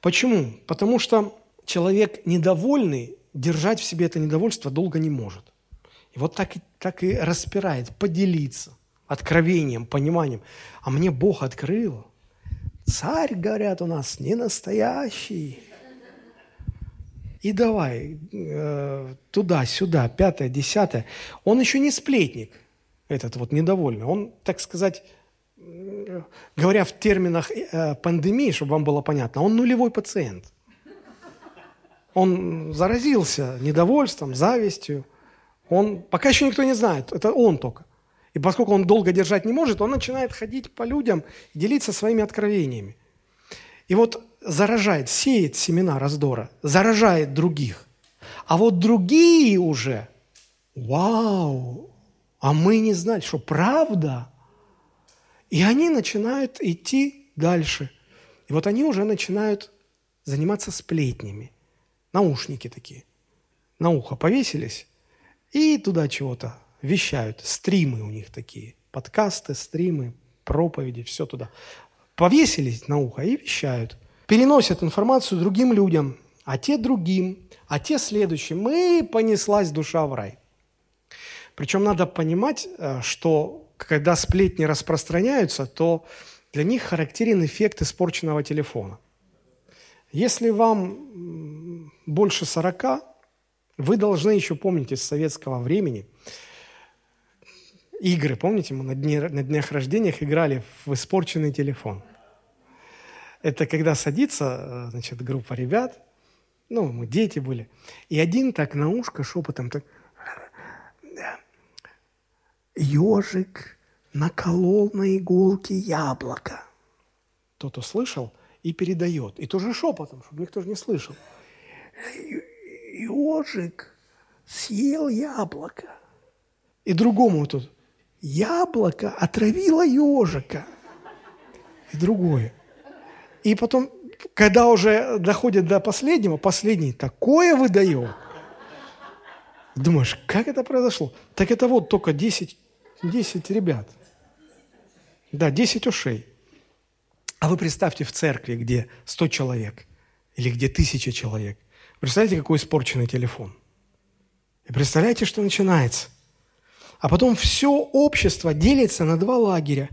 S1: Почему? Потому что человек недовольный держать в себе это недовольство долго не может. И вот так и, так и распирает, поделиться откровением, пониманием. А мне Бог открыл. Царь, говорят у нас, не настоящий. И давай э, туда-сюда, пятое, десятое. Он еще не сплетник, этот вот недовольный. Он, так сказать, говоря в терминах э, пандемии, чтобы вам было понятно, он нулевой пациент. Он заразился недовольством, завистью. Он, пока еще никто не знает, это он только. И поскольку он долго держать не может, он начинает ходить по людям делиться своими откровениями. И вот заражает, сеет семена раздора, заражает других. А вот другие уже, вау, а мы не знали, что правда. И они начинают идти дальше. И вот они уже начинают заниматься сплетнями. Наушники такие. На ухо повесились и туда чего-то вещают. Стримы у них такие. Подкасты, стримы, проповеди, все туда. Повесились на ухо и вещают – переносят информацию другим людям, а те другим, а те следующим. И понеслась душа в рай. Причем надо понимать, э, что когда сплетни распространяются, то для них характерен эффект испорченного телефона. Если вам больше 40, вы должны еще помнить из советского времени игры. Помните, мы на, дне, на днях рождения играли в испорченный телефон – это когда садится, э, значит, группа ребят, Ну, мы дети были. И один так на ушко шепотом так... Ежик наколол на иголке яблоко. Тот услышал и передает. И тоже шепотом, чтобы никто же не слышал. Ежик съел яблоко. И другому тут. Яблоко отравило ежика. И другое. И потом, когда уже доходит до последнего, последний такое выдает. Думаешь, как это произошло? Так это вот только 10, 10 ребят. Да, 10 ушей. А вы представьте в церкви, где 100 человек или где тысяча человек. Представляете, какой испорченный телефон. И представляете, что начинается. А потом все общество делится на два лагеря.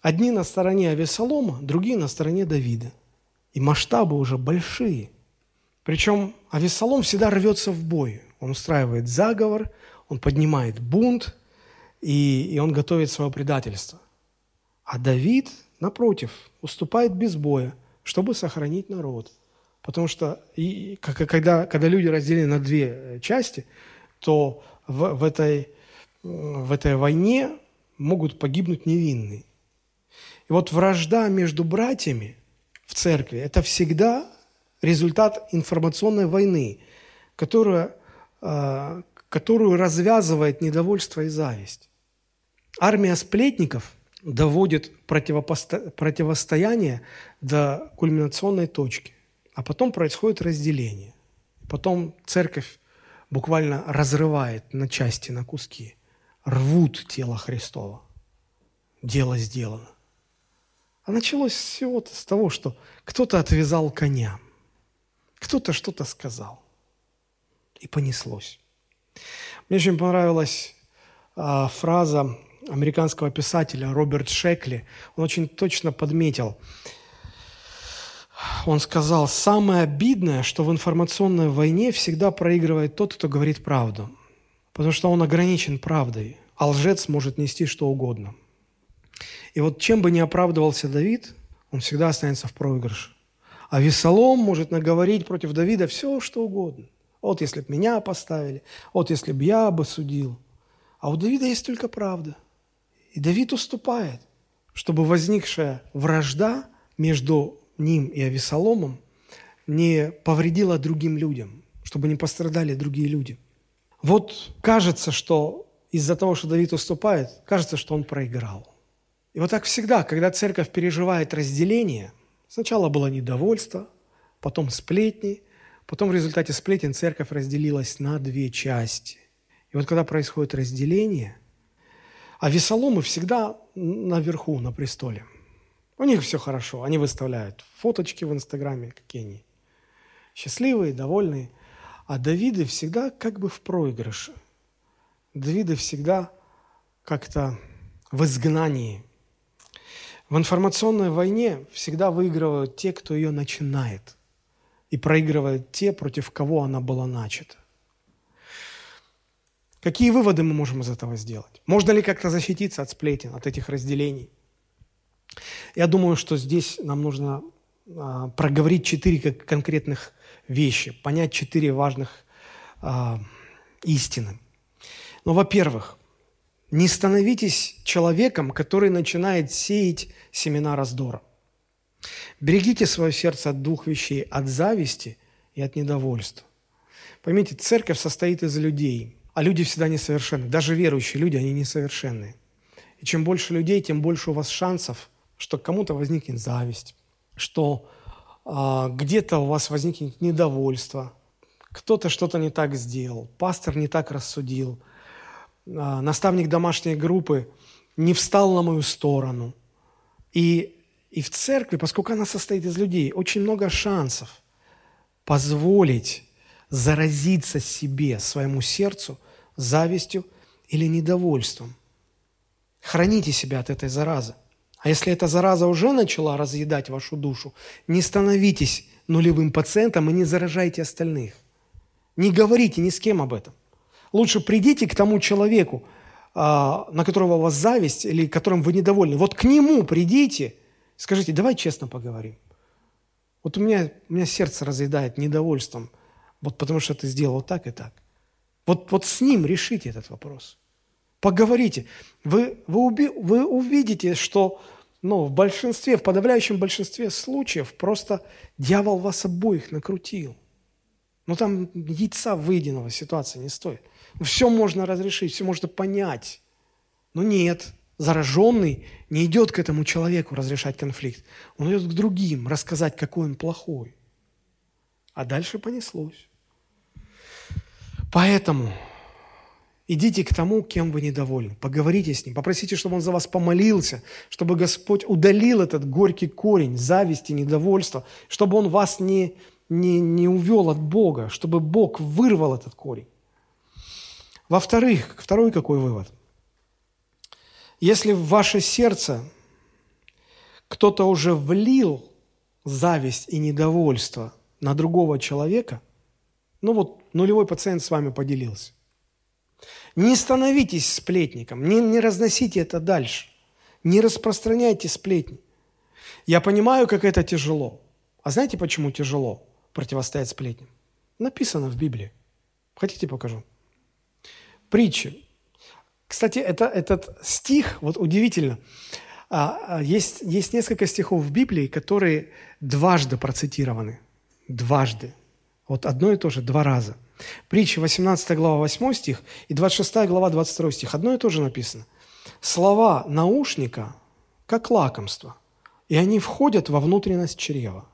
S1: Одни на стороне Авесолома, другие на стороне Давида. И масштабы уже большие. Причем Авесолом всегда рвется в бой. Он устраивает заговор, он поднимает бунт, и, и он готовит свое предательство. А Давид, напротив, уступает без боя, чтобы сохранить народ. Потому что и, когда, когда люди разделены на две э, части, то в, в, этой, в этой войне могут погибнуть невинные. И вот вражда между братьями в церкви – это всегда результат информационной войны, которая, э, которую развязывает недовольство и зависть. Армия сплетников доводит противостояние до кульминационной точки, а потом происходит разделение. Потом церковь буквально разрывает на части, на куски, рвут тело Христова. Дело сделано. А началось всего с того, что кто-то отвязал коня, кто-то что-то сказал, и понеслось. Мне очень понравилась а, фраза американского писателя Роберт Шекли, он очень точно подметил, он сказал, самое обидное, что в информационной войне всегда проигрывает тот, кто говорит правду, потому что он ограничен правдой, а лжец может нести что угодно. И вот чем бы ни оправдывался Давид, он всегда останется в проигрыше. А Весолом может наговорить против Давида все, что угодно. Вот если бы меня поставили, вот если бы я бы судил. А у Давида есть только правда – и Давид уступает, чтобы возникшая вражда между ним и Авесоломом не повредила другим людям, чтобы не пострадали другие люди. Вот кажется, что из-за того, что Давид уступает, кажется, что он проиграл. И вот так всегда, когда церковь переживает разделение, сначала было недовольство, потом сплетни, потом в результате сплетен церковь разделилась на две части. И вот когда происходит разделение, а весоломы всегда наверху, на престоле. У них все хорошо. Они выставляют фоточки в Инстаграме, какие они счастливые, довольные. А Давиды всегда как бы в проигрыше. Давиды всегда как-то в изгнании. В информационной войне всегда выигрывают те, кто ее начинает, и проигрывают те, против кого она была начата. Какие выводы мы можем из этого сделать? Можно ли как-то защититься от сплетен, от этих разделений? Я думаю, что здесь нам нужно а, проговорить четыре конкретных вещи, понять четыре важных а, истины. Ну, во-первых, не становитесь человеком, который начинает сеять семена раздора. Берегите свое сердце от двух вещей – от зависти и от недовольства. Поймите, церковь состоит из людей – а люди всегда несовершенны. Даже верующие люди, они несовершенные. И чем больше людей, тем больше у вас шансов, что кому-то возникнет зависть, что э, где-то у вас возникнет недовольство, кто-то что-то не так сделал, пастор не так рассудил, э, наставник домашней группы не встал на мою сторону. И, и в церкви, поскольку она состоит из людей, очень много шансов позволить заразиться себе, своему сердцу, завистью или недовольством. Храните себя от этой заразы. А если эта зараза уже начала разъедать вашу душу, не становитесь нулевым пациентом и не заражайте остальных. Не говорите ни с кем об этом. Лучше придите к тому человеку, а, на которого у вас зависть или которым вы недовольны. Вот к нему придите, скажите, давай честно поговорим. Вот у меня, у меня сердце разъедает недовольством – Вот потому что ты сделал так и так. Вот, вот с ним решите этот вопрос. Поговорите. Вы, вы, уби, вы увидите, что ну, в большинстве, в подавляющем большинстве случаев просто дьявол вас обоих накрутил. Ну там яйца выеденного ситуации не стоит. Все можно разрешить, все можно понять. Но нет, зараженный не идет к этому человеку разрешать конфликт. Он идет к другим, рассказать, какой он плохой. А дальше понеслось. Поэтому идите к тому, кем вы недовольны. Поговорите с ним, попросите, чтобы он за вас помолился, чтобы Господь удалил этот горький корень зависти, недовольства, чтобы он вас не, не, не увел от Бога, чтобы Бог вырвал этот корень. Во-вторых, второй какой вывод? Если в ваше сердце кто-то уже влил зависть и недовольство на другого человека, ну вот нулевой пациент с вами поделился. Не становитесь сплетником, не, не разносите это дальше, не распространяйте сплетни. Я понимаю, как это тяжело. А знаете, почему тяжело противостоять сплетням? Написано в Библии. Хотите, покажу? притчи. Кстати, это, этот стих, вот удивительно, а, а, есть, есть несколько стихов в Библии, которые дважды процитированы. Дважды. Вот одно и то же, два раза. Притча 18 глава 8 стих и 26 глава 22 стих. Одно и то же написано. Слова наушника как лакомство, и они входят во внутренность чрева.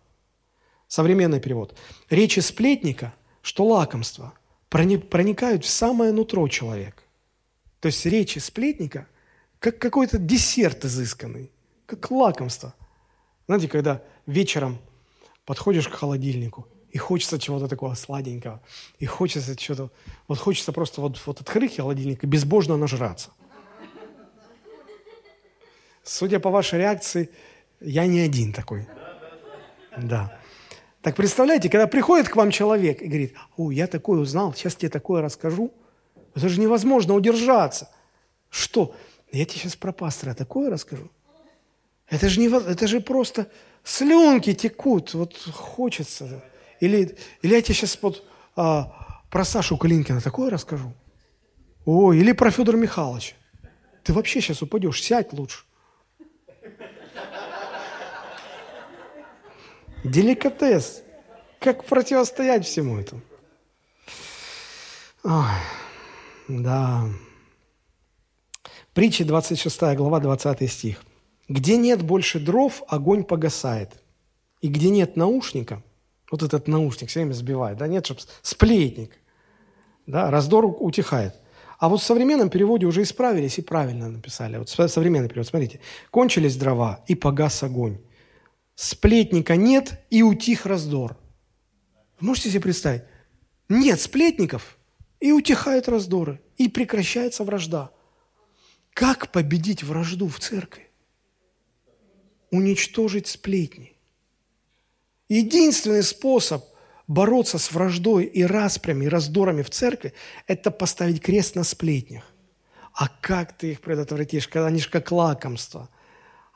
S1: Современный перевод. Речи сплетника, что лакомство – проникают в самое нутро человека. То есть речи сплетника как какой-то десерт изысканный, как лакомство. Знаете, когда вечером подходишь к холодильнику, и хочется чего-то такого сладенького, и хочется чего-то, вот хочется просто вот, вот открыть холодильник и безбожно нажраться. Судя по вашей реакции, я не один такой. Да. Так представляете, когда приходит к вам человек и говорит, о, я такое узнал, сейчас тебе такое расскажу, это же невозможно удержаться. Что? Я тебе сейчас про пастора такое расскажу. Это же, не, это же просто слюнки текут, вот хочется. Или, или я тебе сейчас вот, а, про Сашу Калинкина такое расскажу. О, или про Федора Михайловича. Ты вообще сейчас упадешь, сядь лучше. Деликатес. Как противостоять всему этому? Ой, да. Притча 26 глава, 20 стих. «Где нет больше дров, огонь погасает. И где нет наушника, вот этот наушник все время сбивает, да, нет, чтобы сплетник, да, раздор утихает. А вот в современном переводе уже исправились и правильно написали. Вот современный перевод, смотрите. «Кончились дрова, и погас огонь сплетника нет и утих раздор. Можете себе представить? Нет сплетников, и утихают раздоры, и прекращается вражда. Как победить вражду в церкви? Уничтожить сплетни. Единственный способ бороться с враждой и распрями, и раздорами в церкви – это поставить крест на сплетнях. А как ты их предотвратишь, когда они же как лакомство –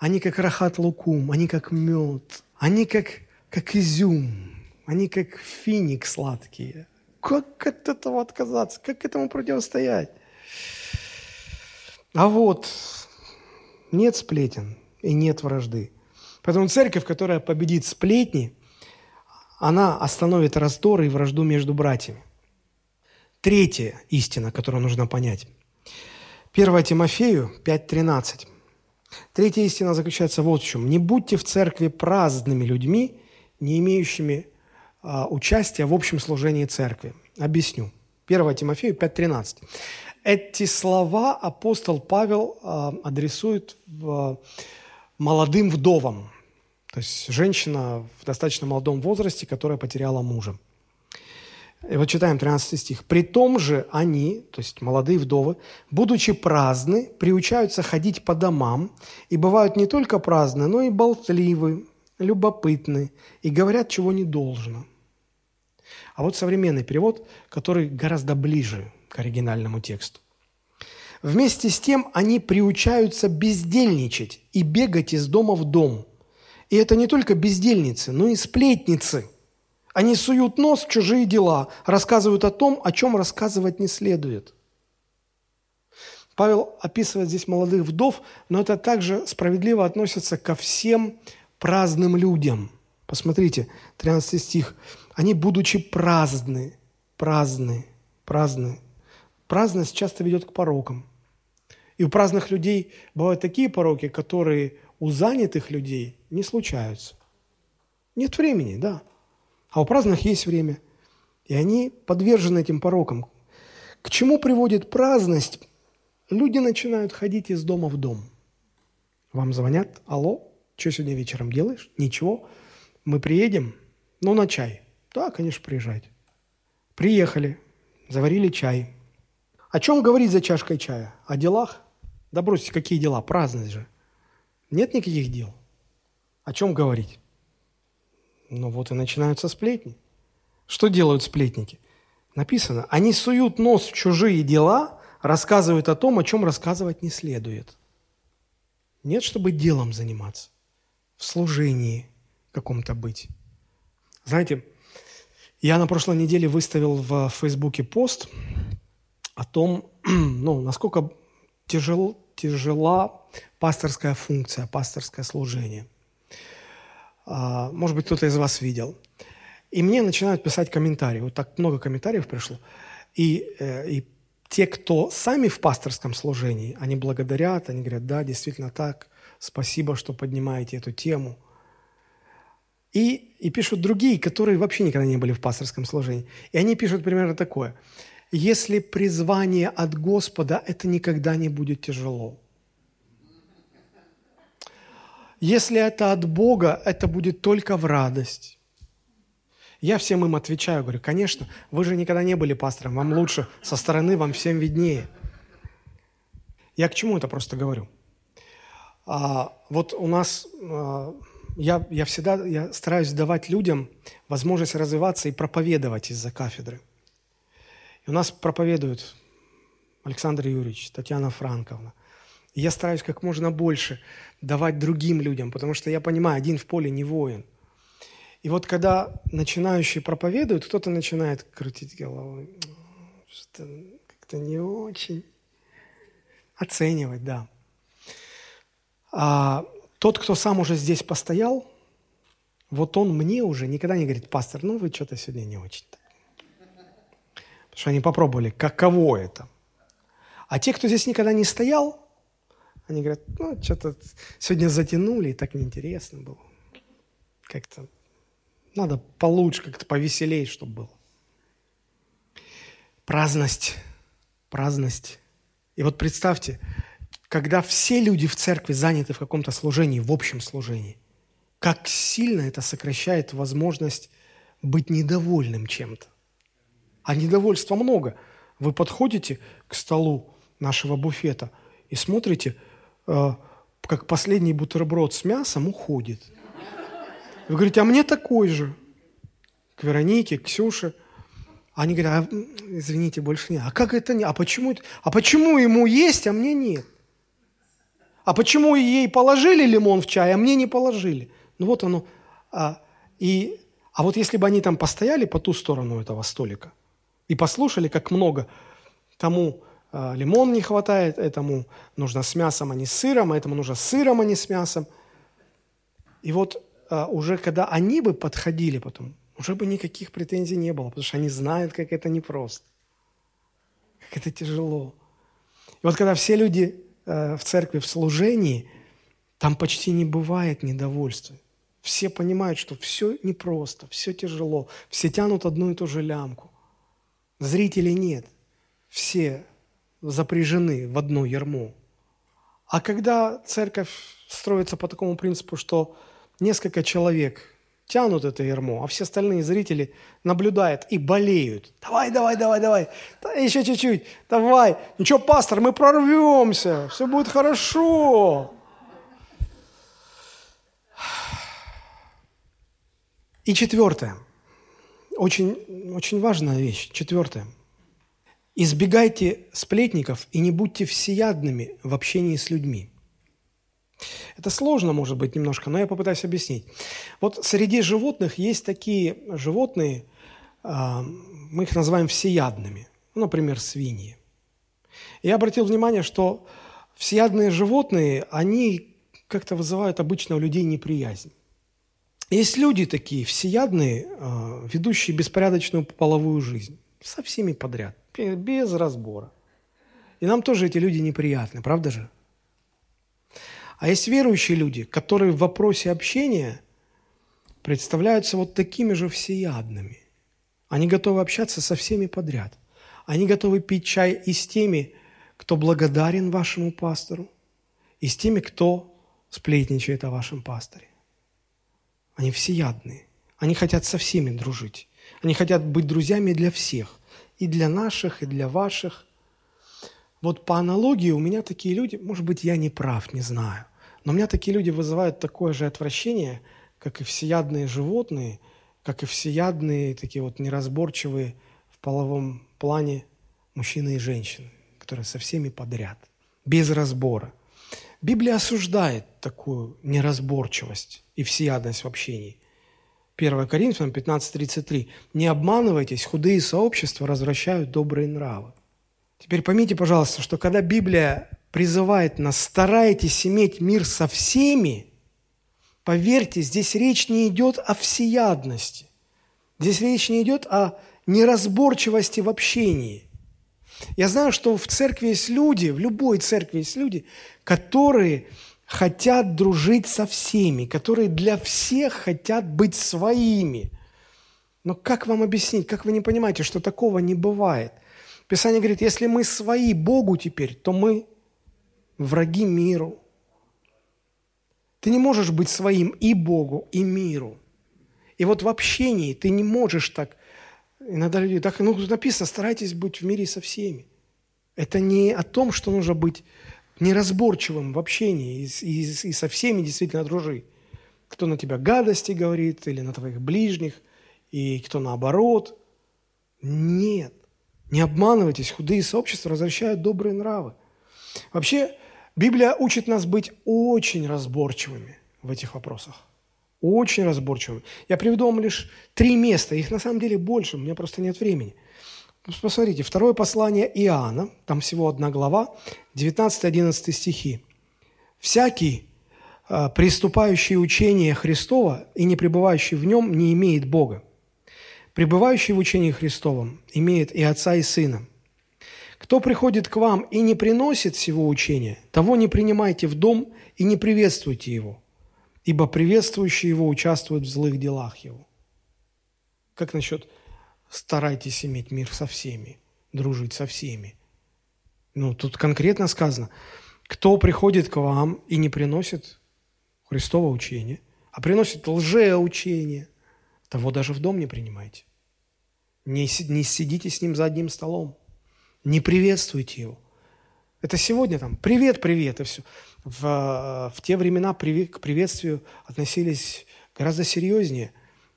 S1: они как рахат лукум, они как мед, они как, как изюм, они как финик сладкие. Как от этого отказаться? Как этому противостоять? А вот нет сплетен и нет вражды. Поэтому церковь, которая победит сплетни, она остановит раздоры и вражду между братьями. Третья истина, которую нужно понять. 1 Тимофею 5.13. Третья истина заключается вот в чем. Не будьте в церкви праздными людьми, не имеющими а, участия в общем служении церкви. Объясню. 1 Тимофею 5.13. Эти слова апостол Павел а, адресует в, молодым вдовам, то есть женщина в достаточно молодом возрасте, которая потеряла мужа. И вот читаем 13 стих. «При том же они, то есть молодые вдовы, будучи праздны, приучаются ходить по домам, и бывают не только праздны, но и болтливы, любопытны, и говорят, чего не должно». А вот современный перевод, который гораздо ближе к оригинальному тексту. Вместе с тем они приучаются бездельничать и бегать из дома в дом. И это не только бездельницы, но и сплетницы – Они суют нос в чужие дела, рассказывают о том, о чем рассказывать не следует. Павел описывает здесь молодых вдов, но это также справедливо относится ко всем праздным людям. Посмотрите, 13 стих. Они, будучи праздны, праздны, праздны. Праздность часто ведет к порокам. И у праздных людей бывают такие пороки, которые у занятых людей не случаются. Нет времени, да. А у праздных есть время. И они подвержены этим порокам. К чему приводит праздность? Люди начинают ходить из дома в дом. Вам звонят, алло, что сегодня вечером делаешь? Ничего, мы приедем, ну, на чай. Да, конечно, приезжайте. Приехали, заварили чай. О чем говорить за чашкой чая? О делах? Да бросьте, какие дела? Праздность же. Нет никаких дел. О чем говорить? Ну вот и начинаются сплетни. Что делают сплетники? Написано, они суют нос в чужие дела, рассказывают о том, о чем рассказывать не следует. Нет, чтобы делом заниматься, в служении каком-то быть. Знаете, я на прошлой неделе выставил в Фейсбуке пост о том, ну, насколько тяжел, тяжела пасторская функция, пасторское служение. А, может быть, кто-то из вас видел. И мне начинают писать комментарии. Вот так много комментариев пришло. И, э, и те, кто сами в пасторском служении, они благодарят, они говорят, да, действительно так, спасибо, что поднимаете эту тему. И, и пишут другие, которые вообще никогда не были в пасторском служении. И они пишут примерно такое – если призвание от Господа, это никогда не будет тяжело. Если это от Бога, это будет только в радость. Я всем им отвечаю, говорю, конечно, вы же никогда не были пастором, вам лучше, со стороны вам всем виднее. Я к чему это просто говорю? А, вот у нас, а, я, я всегда я стараюсь давать людям возможность развиваться и проповедовать из-за кафедры – и у нас проповедуют Александр Юрьевич, Татьяна Франковна. Я стараюсь как можно больше давать другим людям, потому что я понимаю, один в поле не воин. И вот когда начинающие проповедуют, кто-то начинает крутить головой, что как-то не очень. Оценивать, да. А тот, кто сам уже здесь постоял, вот он мне уже никогда не говорит, пастор, ну вы что-то сегодня не очень-то что они попробовали, каково это. А те, кто здесь никогда не стоял, они говорят, ну, что-то сегодня затянули, и так неинтересно было. Как-то надо получше, как-то повеселее, чтобы было. Праздность, праздность. И вот представьте, когда все люди в церкви заняты в каком-то служении, в общем служении, как сильно это сокращает возможность быть недовольным чем-то. А недовольства много. Вы подходите к столу нашего буфета и смотрите, как последний бутерброд с мясом уходит. Вы говорите, а мне такой же. К Веронике, к Ксюше. Они говорят, а, извините, больше нет. А как это не? А почему, а почему ему есть, а мне нет? А почему ей положили лимон в чай, а мне не положили? Ну вот оно. А, и, а вот если бы они там постояли по ту сторону этого столика, и послушали, как много тому э, лимон не хватает, этому нужно с мясом, а не с сыром, а этому нужно с сыром, а не с мясом. И вот э, уже когда они бы подходили потом, уже бы никаких претензий не было, потому что они знают, как это непросто, как это тяжело. И вот когда все люди э, в церкви, в служении, там почти не бывает недовольства. Все понимают, что все непросто, все тяжело, все тянут одну и ту же лямку. Зрителей нет. Все запряжены в одно ярмо. А когда церковь строится по такому принципу, что несколько человек тянут это ярмо, а все остальные зрители наблюдают и болеют. Давай, давай, давай, давай. Да, еще чуть-чуть. Давай. Ничего, пастор, мы прорвемся. Все будет хорошо. И четвертое – очень, очень важная вещь. Четвертое. Избегайте сплетников и не будьте всеядными в общении с людьми. Это сложно, может быть, немножко, но я попытаюсь объяснить. Вот среди животных есть такие животные, а, мы их называем всеядными, ну, например, свиньи. Я обратил внимание, что всеядные животные, они как-то вызывают обычно у людей неприязнь. Есть люди такие, всеядные, а, ведущие беспорядочную половую жизнь. Со всеми подряд, без разбора. И нам тоже эти люди неприятны, правда же? А есть верующие люди, которые в вопросе общения представляются вот такими же всеядными. Они готовы общаться со всеми подряд. Они готовы пить чай и с теми, кто благодарен вашему пастору, и с теми, кто сплетничает о вашем пасторе. Они всеядные. Они хотят со всеми дружить. Они хотят быть друзьями для всех. И для наших, и для ваших. Вот по аналогии у меня такие люди, может быть, я не прав, не знаю. Но у меня такие люди вызывают такое же отвращение, как и всеядные животные, как и всеядные, такие вот неразборчивые в половом плане мужчины и женщины, которые со всеми подряд, без разбора. Библия осуждает такую неразборчивость и всеядность в общении. 1 Коринфянам 15.33. «Не обманывайтесь, худые сообщества развращают добрые нравы». Теперь поймите, пожалуйста, что когда Библия призывает нас, старайтесь иметь мир со всеми, поверьте, здесь речь не идет о всеядности. Здесь речь не идет о неразборчивости в общении. Я знаю, что в церкви есть люди, в любой церкви есть люди, которые хотят дружить со всеми, которые для всех хотят быть своими. Но как вам объяснить, как вы не понимаете, что такого не бывает? Писание говорит, если мы свои Богу теперь, то мы враги миру. Ты не можешь быть своим и Богу, и миру. И вот в общении ты не можешь так, иногда люди так, ну, написано, старайтесь быть в мире со всеми. Это не о том, что нужно быть неразборчивым в общении и, и, и со всеми действительно дружи. Кто на тебя гадости говорит, или на твоих ближних, и кто наоборот. Нет. Не обманывайтесь, худые сообщества возвращают добрые нравы. Вообще, Библия учит нас быть очень разборчивыми в этих вопросах. Очень разборчивыми. Я приведу вам лишь три места, их на самом деле больше, у меня просто нет времени. Посмотрите, второе послание Иоанна, там всего одна глава, 19-11 стихи. «Всякий, а, приступающий учение Христова и не пребывающий в нем, не имеет Бога. Пребывающий в учении Христовом имеет и Отца, и Сына. Кто приходит к вам и не приносит всего учения, того не принимайте в дом и не приветствуйте его, ибо приветствующие его участвуют в злых делах его. Как насчет старайтесь иметь мир со всеми, дружить со всеми? Ну, тут конкретно сказано, кто приходит к вам и не приносит Христова учения, а приносит лжеучение, того даже в дом не принимайте. Не, не сидите с ним за одним столом. Не приветствуйте его. Это сегодня там «привет, привет» и все. В, в те времена привет, к приветствию относились гораздо серьезнее.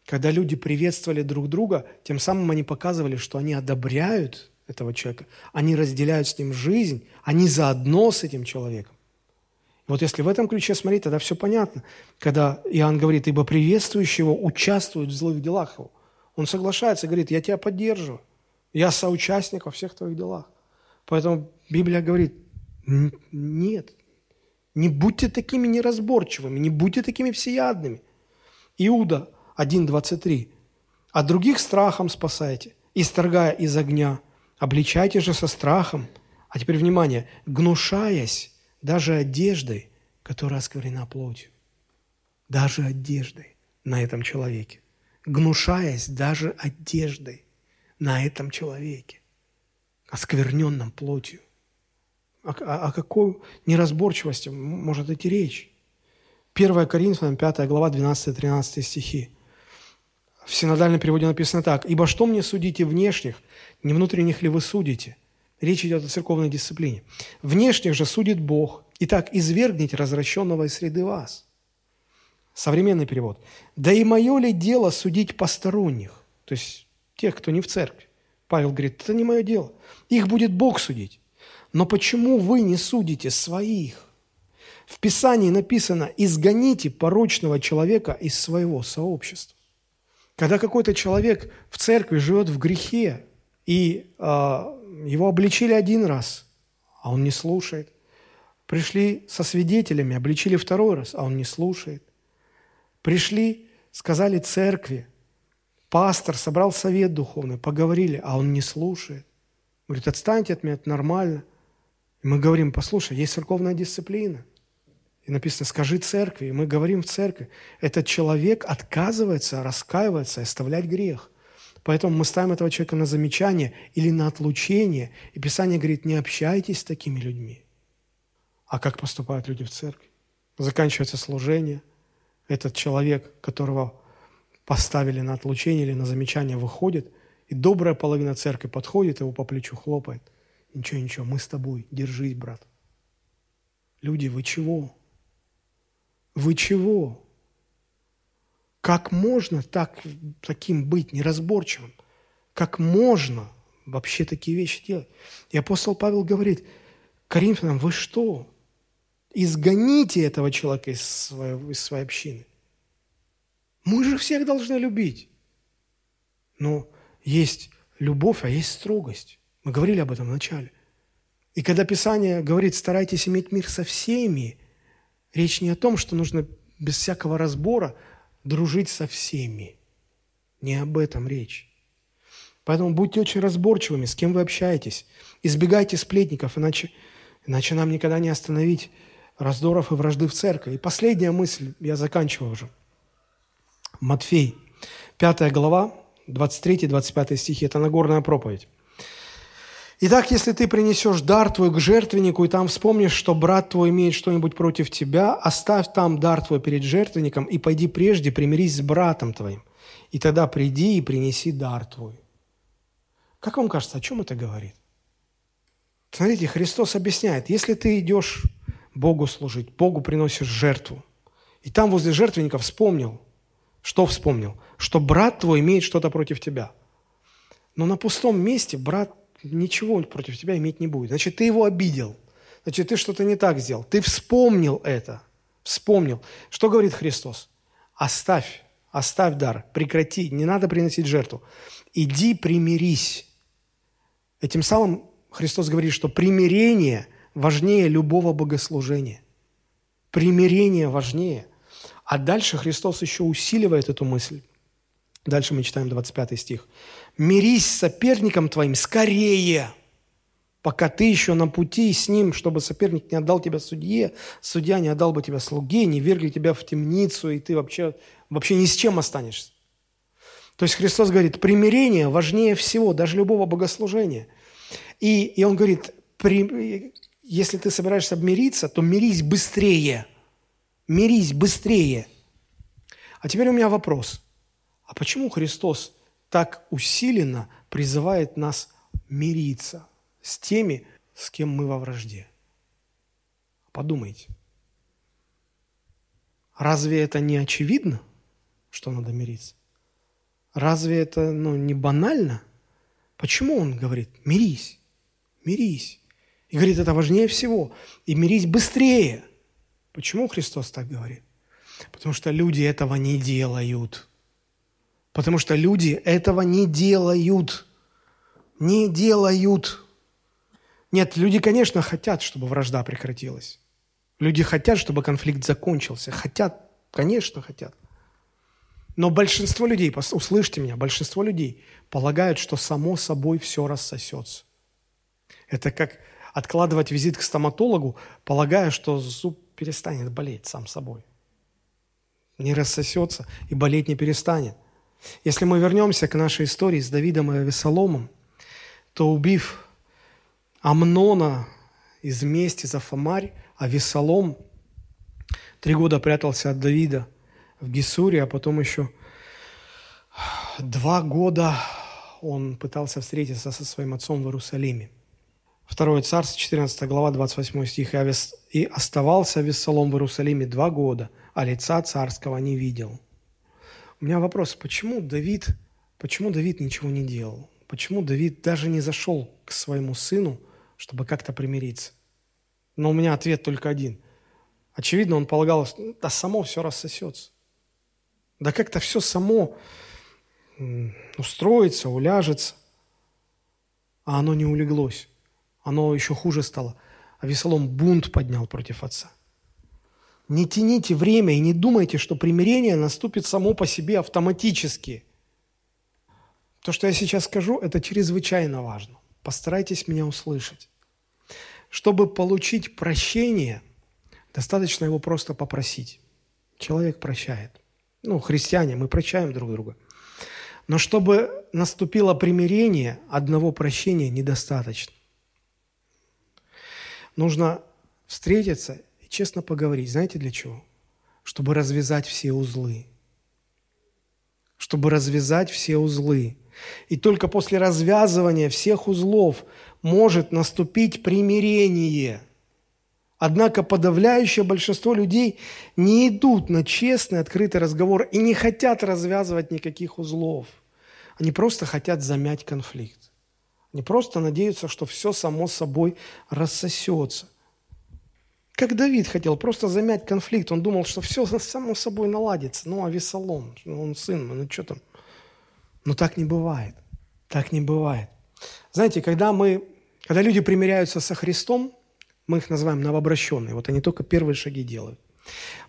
S1: Когда люди приветствовали друг друга, тем самым они показывали, что они одобряют этого человека, они разделяют с ним жизнь, они заодно с этим человеком. Вот если в этом ключе смотреть, тогда все понятно. Когда Иоанн говорит, ибо приветствующего участвуют в злых делах его. Он соглашается, говорит, я тебя поддерживаю. Я соучастник во всех твоих делах. Поэтому Библия говорит, нет, не будьте такими неразборчивыми, не будьте такими всеядными. Иуда 1.23. А других страхом спасайте, исторгая из огня. Обличайте же со страхом. А теперь внимание, гнушаясь даже одеждой, которая осквернена плотью. Даже одеждой на этом человеке. Гнушаясь даже одеждой на этом человеке, оскверненном плотью. О, о, о какой неразборчивости может идти речь? 1 Коринфянам, 5 глава, 12-13 стихи. В синодальном переводе написано так. «Ибо что мне судите внешних, не внутренних ли вы судите?» Речь идет о церковной дисциплине. «Внешних же судит Бог. Итак, извергните развращенного из среды вас». Современный перевод. «Да и мое ли дело судить посторонних?» То есть тех, кто не в церкви. Павел говорит, это не мое дело. Их будет Бог судить. Но почему вы не судите своих? В Писании написано «изгоните порочного человека из своего сообщества». Когда какой-то человек в церкви живет в грехе, и э, его обличили один раз, а он не слушает. Пришли со свидетелями, обличили второй раз, а он не слушает. Пришли, сказали церкви, пастор собрал совет духовный, поговорили, а он не слушает. Говорит, отстаньте от меня, это нормально. И мы говорим, послушай, есть церковная дисциплина. И написано, скажи церкви. И мы говорим в церкви. Этот человек отказывается, раскаивается, оставлять грех. Поэтому мы ставим этого человека на замечание или на отлучение. И Писание говорит, не общайтесь с такими людьми. А как поступают люди в церкви? Заканчивается служение. Этот человек, которого поставили на отлучение или на замечание, выходит, и добрая половина церкви подходит, его по плечу хлопает. Ничего, ничего, мы с тобой, держись, брат. Люди, вы чего? Вы чего? Как можно так, таким быть неразборчивым? Как можно вообще такие вещи делать? И апостол Павел говорит, Коринфянам, вы что? Изгоните этого человека из своей, из своей общины. Мы же всех должны любить. Но есть любовь, а есть строгость. Мы говорили об этом в начале. И когда Писание говорит, старайтесь иметь мир со всеми, речь не о том, что нужно без всякого разбора дружить со всеми. Не об этом речь. Поэтому будьте очень разборчивыми, с кем вы общаетесь. Избегайте сплетников, иначе, иначе нам никогда не остановить раздоров и вражды в церкви. И последняя мысль, я заканчиваю уже. Матфей, 5 глава, 23-25 стихи, это Нагорная проповедь. Итак, если ты принесешь дар твой к жертвеннику, и там вспомнишь, что брат твой имеет что-нибудь против тебя, оставь там дар твой перед жертвенником и пойди прежде примирись с братом твоим. И тогда приди и принеси дар твой. Как вам кажется, о чем это говорит? Смотрите, Христос объясняет, если ты идешь Богу служить, Богу приносишь жертву, и там возле жертвенника вспомнил, что вспомнил? Что брат твой имеет что-то против тебя. Но на пустом месте брат ничего против тебя иметь не будет. Значит, ты его обидел. Значит, ты что-то не так сделал. Ты вспомнил это. Вспомнил. Что говорит Христос? Оставь, оставь дар, прекрати, не надо приносить жертву. Иди примирись. Этим самым Христос говорит, что примирение важнее любого богослужения. Примирение важнее. А дальше Христос еще усиливает эту мысль. Дальше мы читаем 25 стих. «Мирись с соперником твоим скорее, пока ты еще на пути с ним, чтобы соперник не отдал тебя судье, судья не отдал бы тебя слуге, не вергли тебя в темницу, и ты вообще, вообще ни с чем останешься». То есть Христос говорит, примирение важнее всего, даже любого богослужения. И, и Он говорит, при, если ты собираешься обмириться, то мирись быстрее. Мирись быстрее. А теперь у меня вопрос. А почему Христос так усиленно призывает нас мириться с теми, с кем мы во вражде? Подумайте. Разве это не очевидно, что надо мириться? Разве это ну, не банально? Почему он говорит, мирись, мирись? И говорит, это важнее всего. И мирись быстрее. Почему Христос так говорит? Потому что люди этого не делают. Потому что люди этого не делают. Не делают. Нет, люди, конечно, хотят, чтобы вражда прекратилась. Люди хотят, чтобы конфликт закончился. Хотят, конечно, хотят. Но большинство людей, услышьте меня, большинство людей полагают, что само собой все рассосется. Это как откладывать визит к стоматологу, полагая, что зуб перестанет болеть сам собой. Не рассосется и болеть не перестанет. Если мы вернемся к нашей истории с Давидом и Авесоломом, то убив Амнона из мести за Фомарь, Авесолом три года прятался от Давида в Гесуре, а потом еще два года он пытался встретиться со своим отцом в Иерусалиме. Второе царство, 14 глава, 28 стих. «И оставался Авессалом в Иерусалиме два года, а лица царского не видел». У меня вопрос, почему Давид, почему Давид ничего не делал? Почему Давид даже не зашел к своему сыну, чтобы как-то примириться? Но у меня ответ только один. Очевидно, он полагал, да само все рассосется. Да как-то все само устроится, уляжется. А оно не улеглось. Оно еще хуже стало. А Весолом бунт поднял против отца. Не тяните время и не думайте, что примирение наступит само по себе автоматически. То, что я сейчас скажу, это чрезвычайно важно. Постарайтесь меня услышать. Чтобы получить прощение, достаточно его просто попросить. Человек прощает. Ну, христиане, мы прощаем друг друга. Но чтобы наступило примирение, одного прощения недостаточно. Нужно встретиться честно поговорить. Знаете для чего? Чтобы развязать все узлы. Чтобы развязать все узлы. И только после развязывания всех узлов может наступить примирение. Однако подавляющее большинство людей не идут на честный, открытый разговор и не хотят развязывать никаких узлов. Они просто хотят замять конфликт. Они просто надеются, что все само собой рассосется. Как Давид хотел просто замять конфликт. Он думал, что все само собой наладится. Ну, а Весолом, ну, он сын, ну что там. Но так не бывает. Так не бывает. Знаете, когда мы, когда люди примиряются со Христом, мы их называем новообращенные. Вот они только первые шаги делают.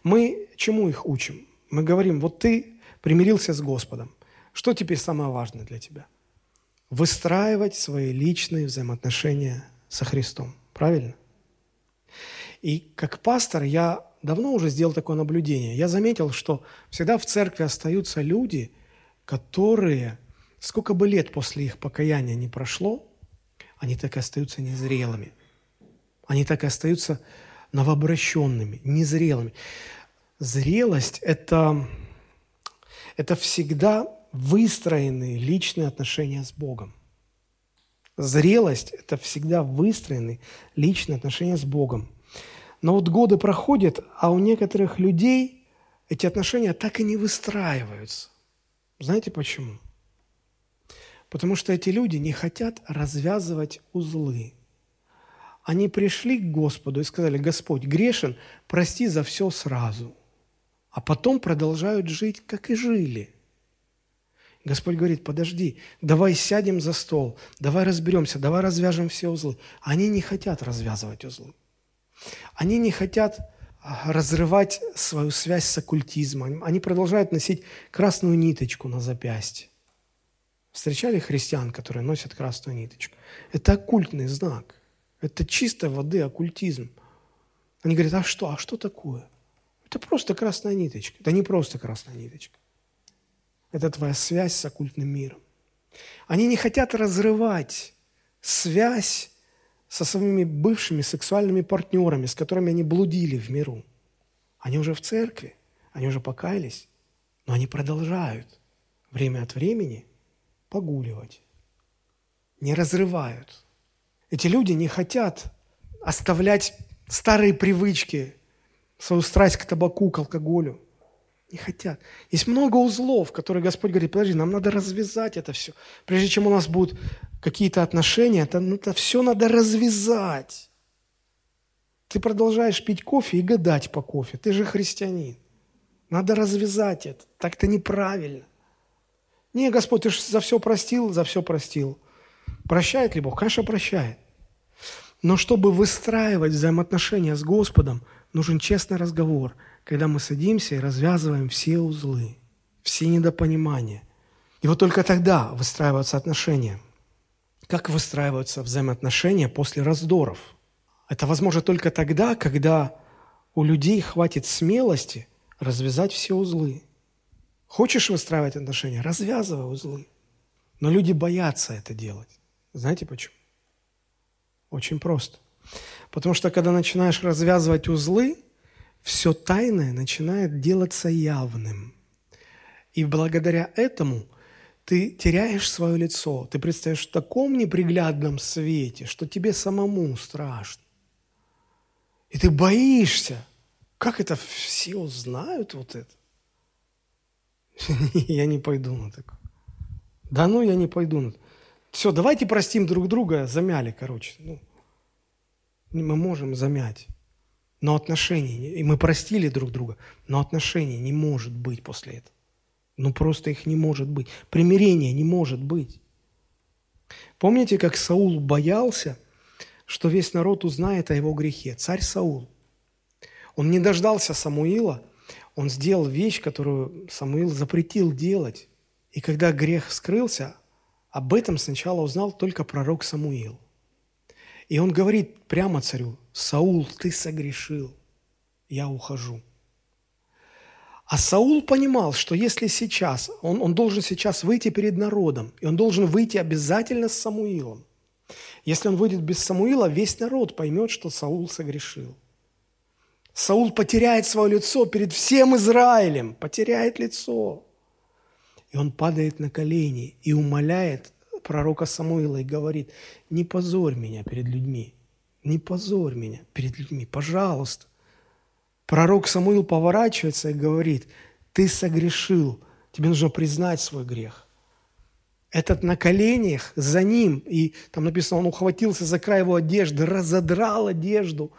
S1: Мы чему их учим? Мы говорим, вот ты примирился с Господом. Что теперь самое важное для тебя? Выстраивать свои личные взаимоотношения со Христом. Правильно? И как пастор я давно уже сделал такое наблюдение. Я заметил, что всегда в церкви остаются люди – которые, сколько бы лет после их покаяния не прошло, они так и остаются незрелыми. Они так и остаются новообращенными, незрелыми. Зрелость – это, это всегда выстроенные личные отношения с Богом. Зрелость – это всегда выстроенные личные отношения с Богом. Но вот годы проходят, а у некоторых людей эти отношения так и не выстраиваются. Знаете почему? Потому что эти люди не хотят развязывать узлы. Они пришли к Господу и сказали, Господь, грешен, прости за все сразу. А потом продолжают жить, как и жили. Господь говорит, подожди, давай сядем за стол, давай разберемся, давай развяжем все узлы. Они не хотят развязывать узлы. Они не хотят разрывать свою связь с оккультизмом. Они продолжают носить красную ниточку на запястье. Встречали христиан, которые носят красную ниточку? Это оккультный знак. Это чистой воды оккультизм. Они говорят, а что, а что такое? Это просто красная ниточка. Это не просто красная ниточка. Это твоя связь с оккультным миром. Они не хотят разрывать связь со своими бывшими сексуальными партнерами, с которыми они блудили в миру. Они уже в церкви, они уже покаялись, но они продолжают время от времени погуливать, не разрывают. Эти люди не хотят оставлять старые привычки, свою страсть к табаку, к алкоголю. Не хотят. Есть много узлов, которые Господь говорит, подожди, нам надо развязать это все. Прежде чем у нас будут какие-то отношения, это, ну, это все надо развязать. Ты продолжаешь пить кофе и гадать по кофе. Ты же христианин. Надо развязать это. Так-то неправильно. Не, Господь, ты же за все простил, за все простил. Прощает ли Бог? Конечно, прощает. Но чтобы выстраивать взаимоотношения с Господом, нужен честный разговор, когда мы садимся и развязываем все узлы, все недопонимания. И вот только тогда выстраиваются отношения. Как выстраиваются взаимоотношения после раздоров? Это возможно только тогда, когда у людей хватит смелости развязать все узлы. Хочешь выстраивать отношения? Развязывай узлы. Но люди боятся это делать. Знаете почему? Очень просто. Потому что когда начинаешь развязывать узлы, все тайное начинает делаться явным. И благодаря этому ты теряешь свое лицо, ты предстаешь в таком неприглядном свете, что тебе самому страшно. И ты боишься. Как это все узнают вот это? Я не пойду на такое. Да ну, я не пойду на Все, давайте простим друг друга, замяли, короче. Ну, мы можем замять. Но отношений, и мы простили друг друга, но отношений не может быть после этого. Ну просто их не может быть. Примирения не может быть. Помните, как Саул боялся, что весь народ узнает о его грехе? Царь Саул. Он не дождался Самуила, он сделал вещь, которую Самуил запретил делать. И когда грех скрылся, об этом сначала узнал только пророк Самуил. И он говорит прямо царю, Саул, ты согрешил, я ухожу. А Саул понимал, что если сейчас, он, он должен сейчас выйти перед народом, и он должен выйти обязательно с Самуилом. Если он выйдет без Самуила, весь народ поймет, что Саул согрешил. Саул потеряет свое лицо перед всем Израилем, потеряет лицо. И он падает на колени и умоляет пророка Самуила и говорит, не позорь меня перед людьми, не позорь меня перед людьми, пожалуйста. Пророк Самуил поворачивается и говорит, ты согрешил, тебе нужно признать свой грех. Этот на коленях за ним, и там написано, он ухватился за край его одежды, разодрал одежду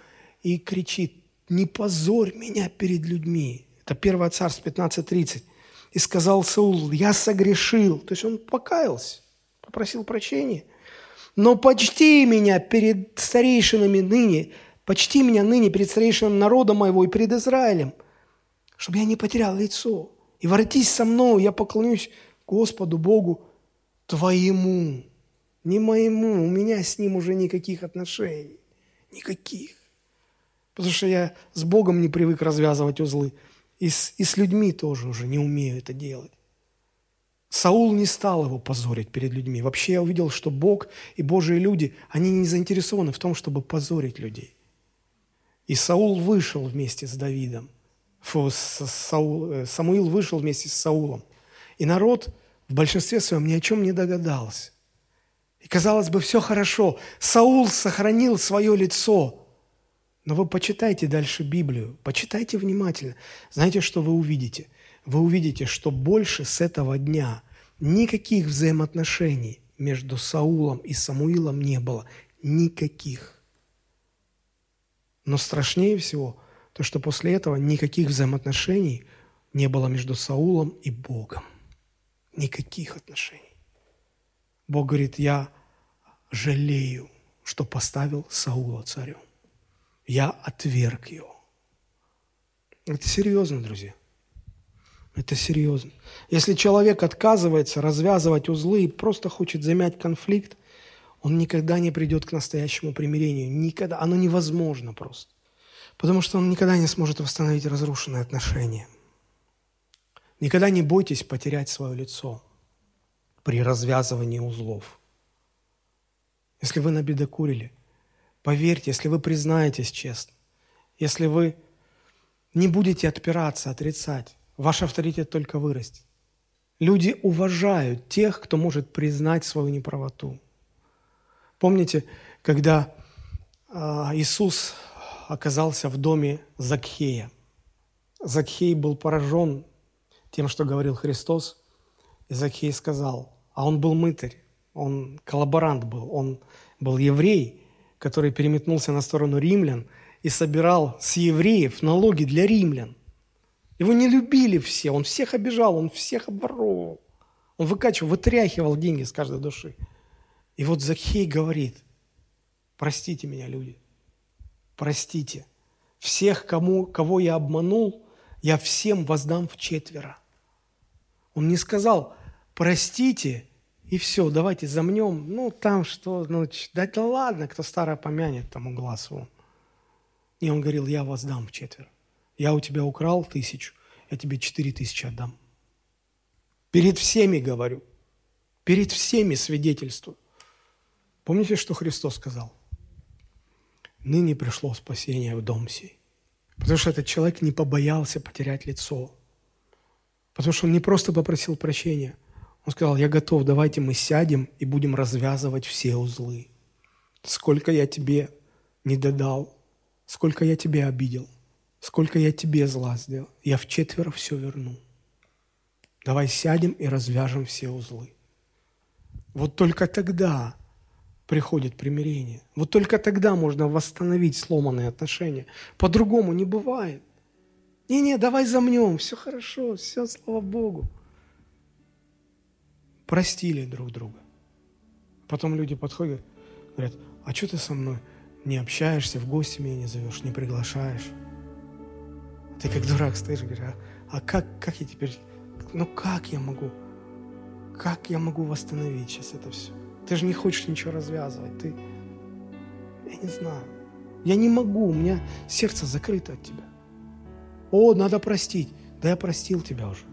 S1: и кричит, не позорь меня перед людьми. Это 1 Царств 15.30. И сказал Саул, я согрешил. То есть он покаялся, попросил прощения. Но почти меня перед старейшинами ныне, почти меня ныне перед старейшинами народа моего и перед Израилем, чтобы я не потерял лицо. И воротись со мной, я поклонюсь Господу Богу твоему, не моему. У меня с ним уже никаких отношений. Никаких. Потому что я с Богом не привык развязывать узлы. И с, и с людьми тоже уже не умею это делать. Саул не стал его позорить перед людьми. Вообще я увидел, что Бог и Божьи люди, они не заинтересованы в том, чтобы позорить людей. И Саул вышел вместе с Давидом. Фу, с Саул, э, Самуил вышел вместе с Саулом. И народ в большинстве своем ни о чем не догадался. И казалось бы, все хорошо. Саул сохранил свое лицо – но вы почитайте дальше Библию, почитайте внимательно. Знаете, что вы увидите? Вы увидите, что больше с этого дня никаких взаимоотношений между Саулом и Самуилом не было. Никаких. Но страшнее всего то, что после этого никаких взаимоотношений не было между Саулом и Богом. Никаких отношений. Бог говорит, я жалею, что поставил Саула царем я отверг его. Это серьезно, друзья. Это серьезно. Если человек отказывается развязывать узлы и просто хочет замять конфликт, он никогда не придет к настоящему примирению. Никогда. Оно невозможно просто. Потому что он никогда не сможет восстановить разрушенные отношения. Никогда не бойтесь потерять свое лицо при развязывании узлов. Если вы набедокурили – Поверьте, если вы признаетесь честно, если вы не будете отпираться, отрицать, ваш авторитет только вырастет. Люди уважают тех, кто может признать свою неправоту. Помните, когда а, Иисус оказался в доме Закхея. Закхей был поражен тем, что говорил Христос. И Закхей сказал, а он был мытарь, он коллаборант был, он был еврей – который переметнулся на сторону римлян и собирал с евреев налоги для римлян. Его не любили все, он всех обижал, он всех обворовывал. Он выкачивал, вытряхивал деньги с каждой души. И вот Захей говорит, простите меня, люди, простите. Всех, кому, кого я обманул, я всем воздам в четверо. Он не сказал, простите, и все, давайте замнем. Ну, там что, ну, да, да ладно, кто старое помянет, тому глаз вон. И он говорил, я вас дам в четверо. Я у тебя украл тысячу, я тебе четыре тысячи отдам. Перед всеми говорю, перед всеми свидетельствую. Помните, что Христос сказал? Ныне пришло спасение в дом сей. Потому что этот человек не побоялся потерять лицо. Потому что он не просто попросил прощения – он сказал, я готов, давайте мы сядем и будем развязывать все узлы. Сколько я тебе не додал, сколько я тебе обидел, сколько я тебе зла сделал, я в четверо все верну. Давай сядем и развяжем все узлы. Вот только тогда приходит примирение. Вот только тогда можно восстановить сломанные отношения. По-другому не бывает. Не-не, давай замнем, все хорошо, все, слава Богу. Простили друг друга. Потом люди подходят, говорят, а что ты со мной не общаешься, в гости меня не зовешь, не приглашаешь? Ты как дурак стоишь говоришь, а, а как, как я теперь, ну как я могу, как я могу восстановить сейчас это все? Ты же не хочешь ничего развязывать, ты, я не знаю, я не могу, у меня сердце закрыто от тебя. О, надо простить. Да я простил тебя уже.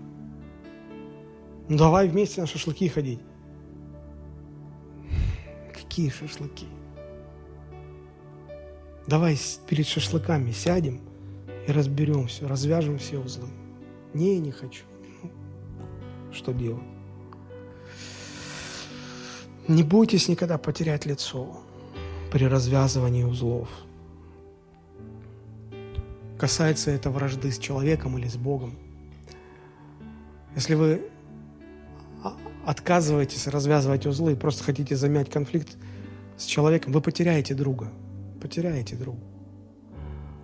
S1: Ну давай вместе на шашлыки ходить. Какие шашлыки? Давай перед шашлыками сядем и разберем все, развяжем все узлы. Не, не хочу. Ну, что делать? Не бойтесь никогда потерять лицо при развязывании узлов. Касается это вражды с человеком или с Богом. Если вы отказываетесь развязывать узлы и просто хотите замять конфликт с человеком, вы потеряете друга. Потеряете друга.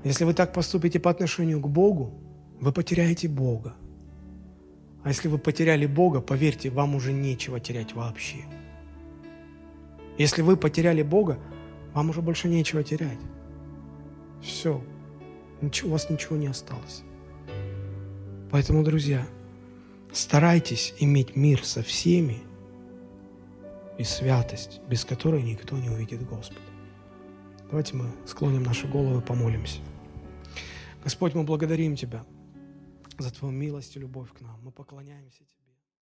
S1: Если вы так поступите по отношению к Богу, вы потеряете Бога. А если вы потеряли Бога, поверьте, вам уже нечего терять вообще. Если вы потеряли Бога, вам уже больше нечего терять. Все. Ничего, у вас ничего не осталось. Поэтому, друзья, старайтесь иметь мир со всеми и святость, без которой никто не увидит Господа. Давайте мы склоним наши головы помолимся. Господь, мы благодарим Тебя за Твою милость и любовь к нам. Мы поклоняемся Тебе.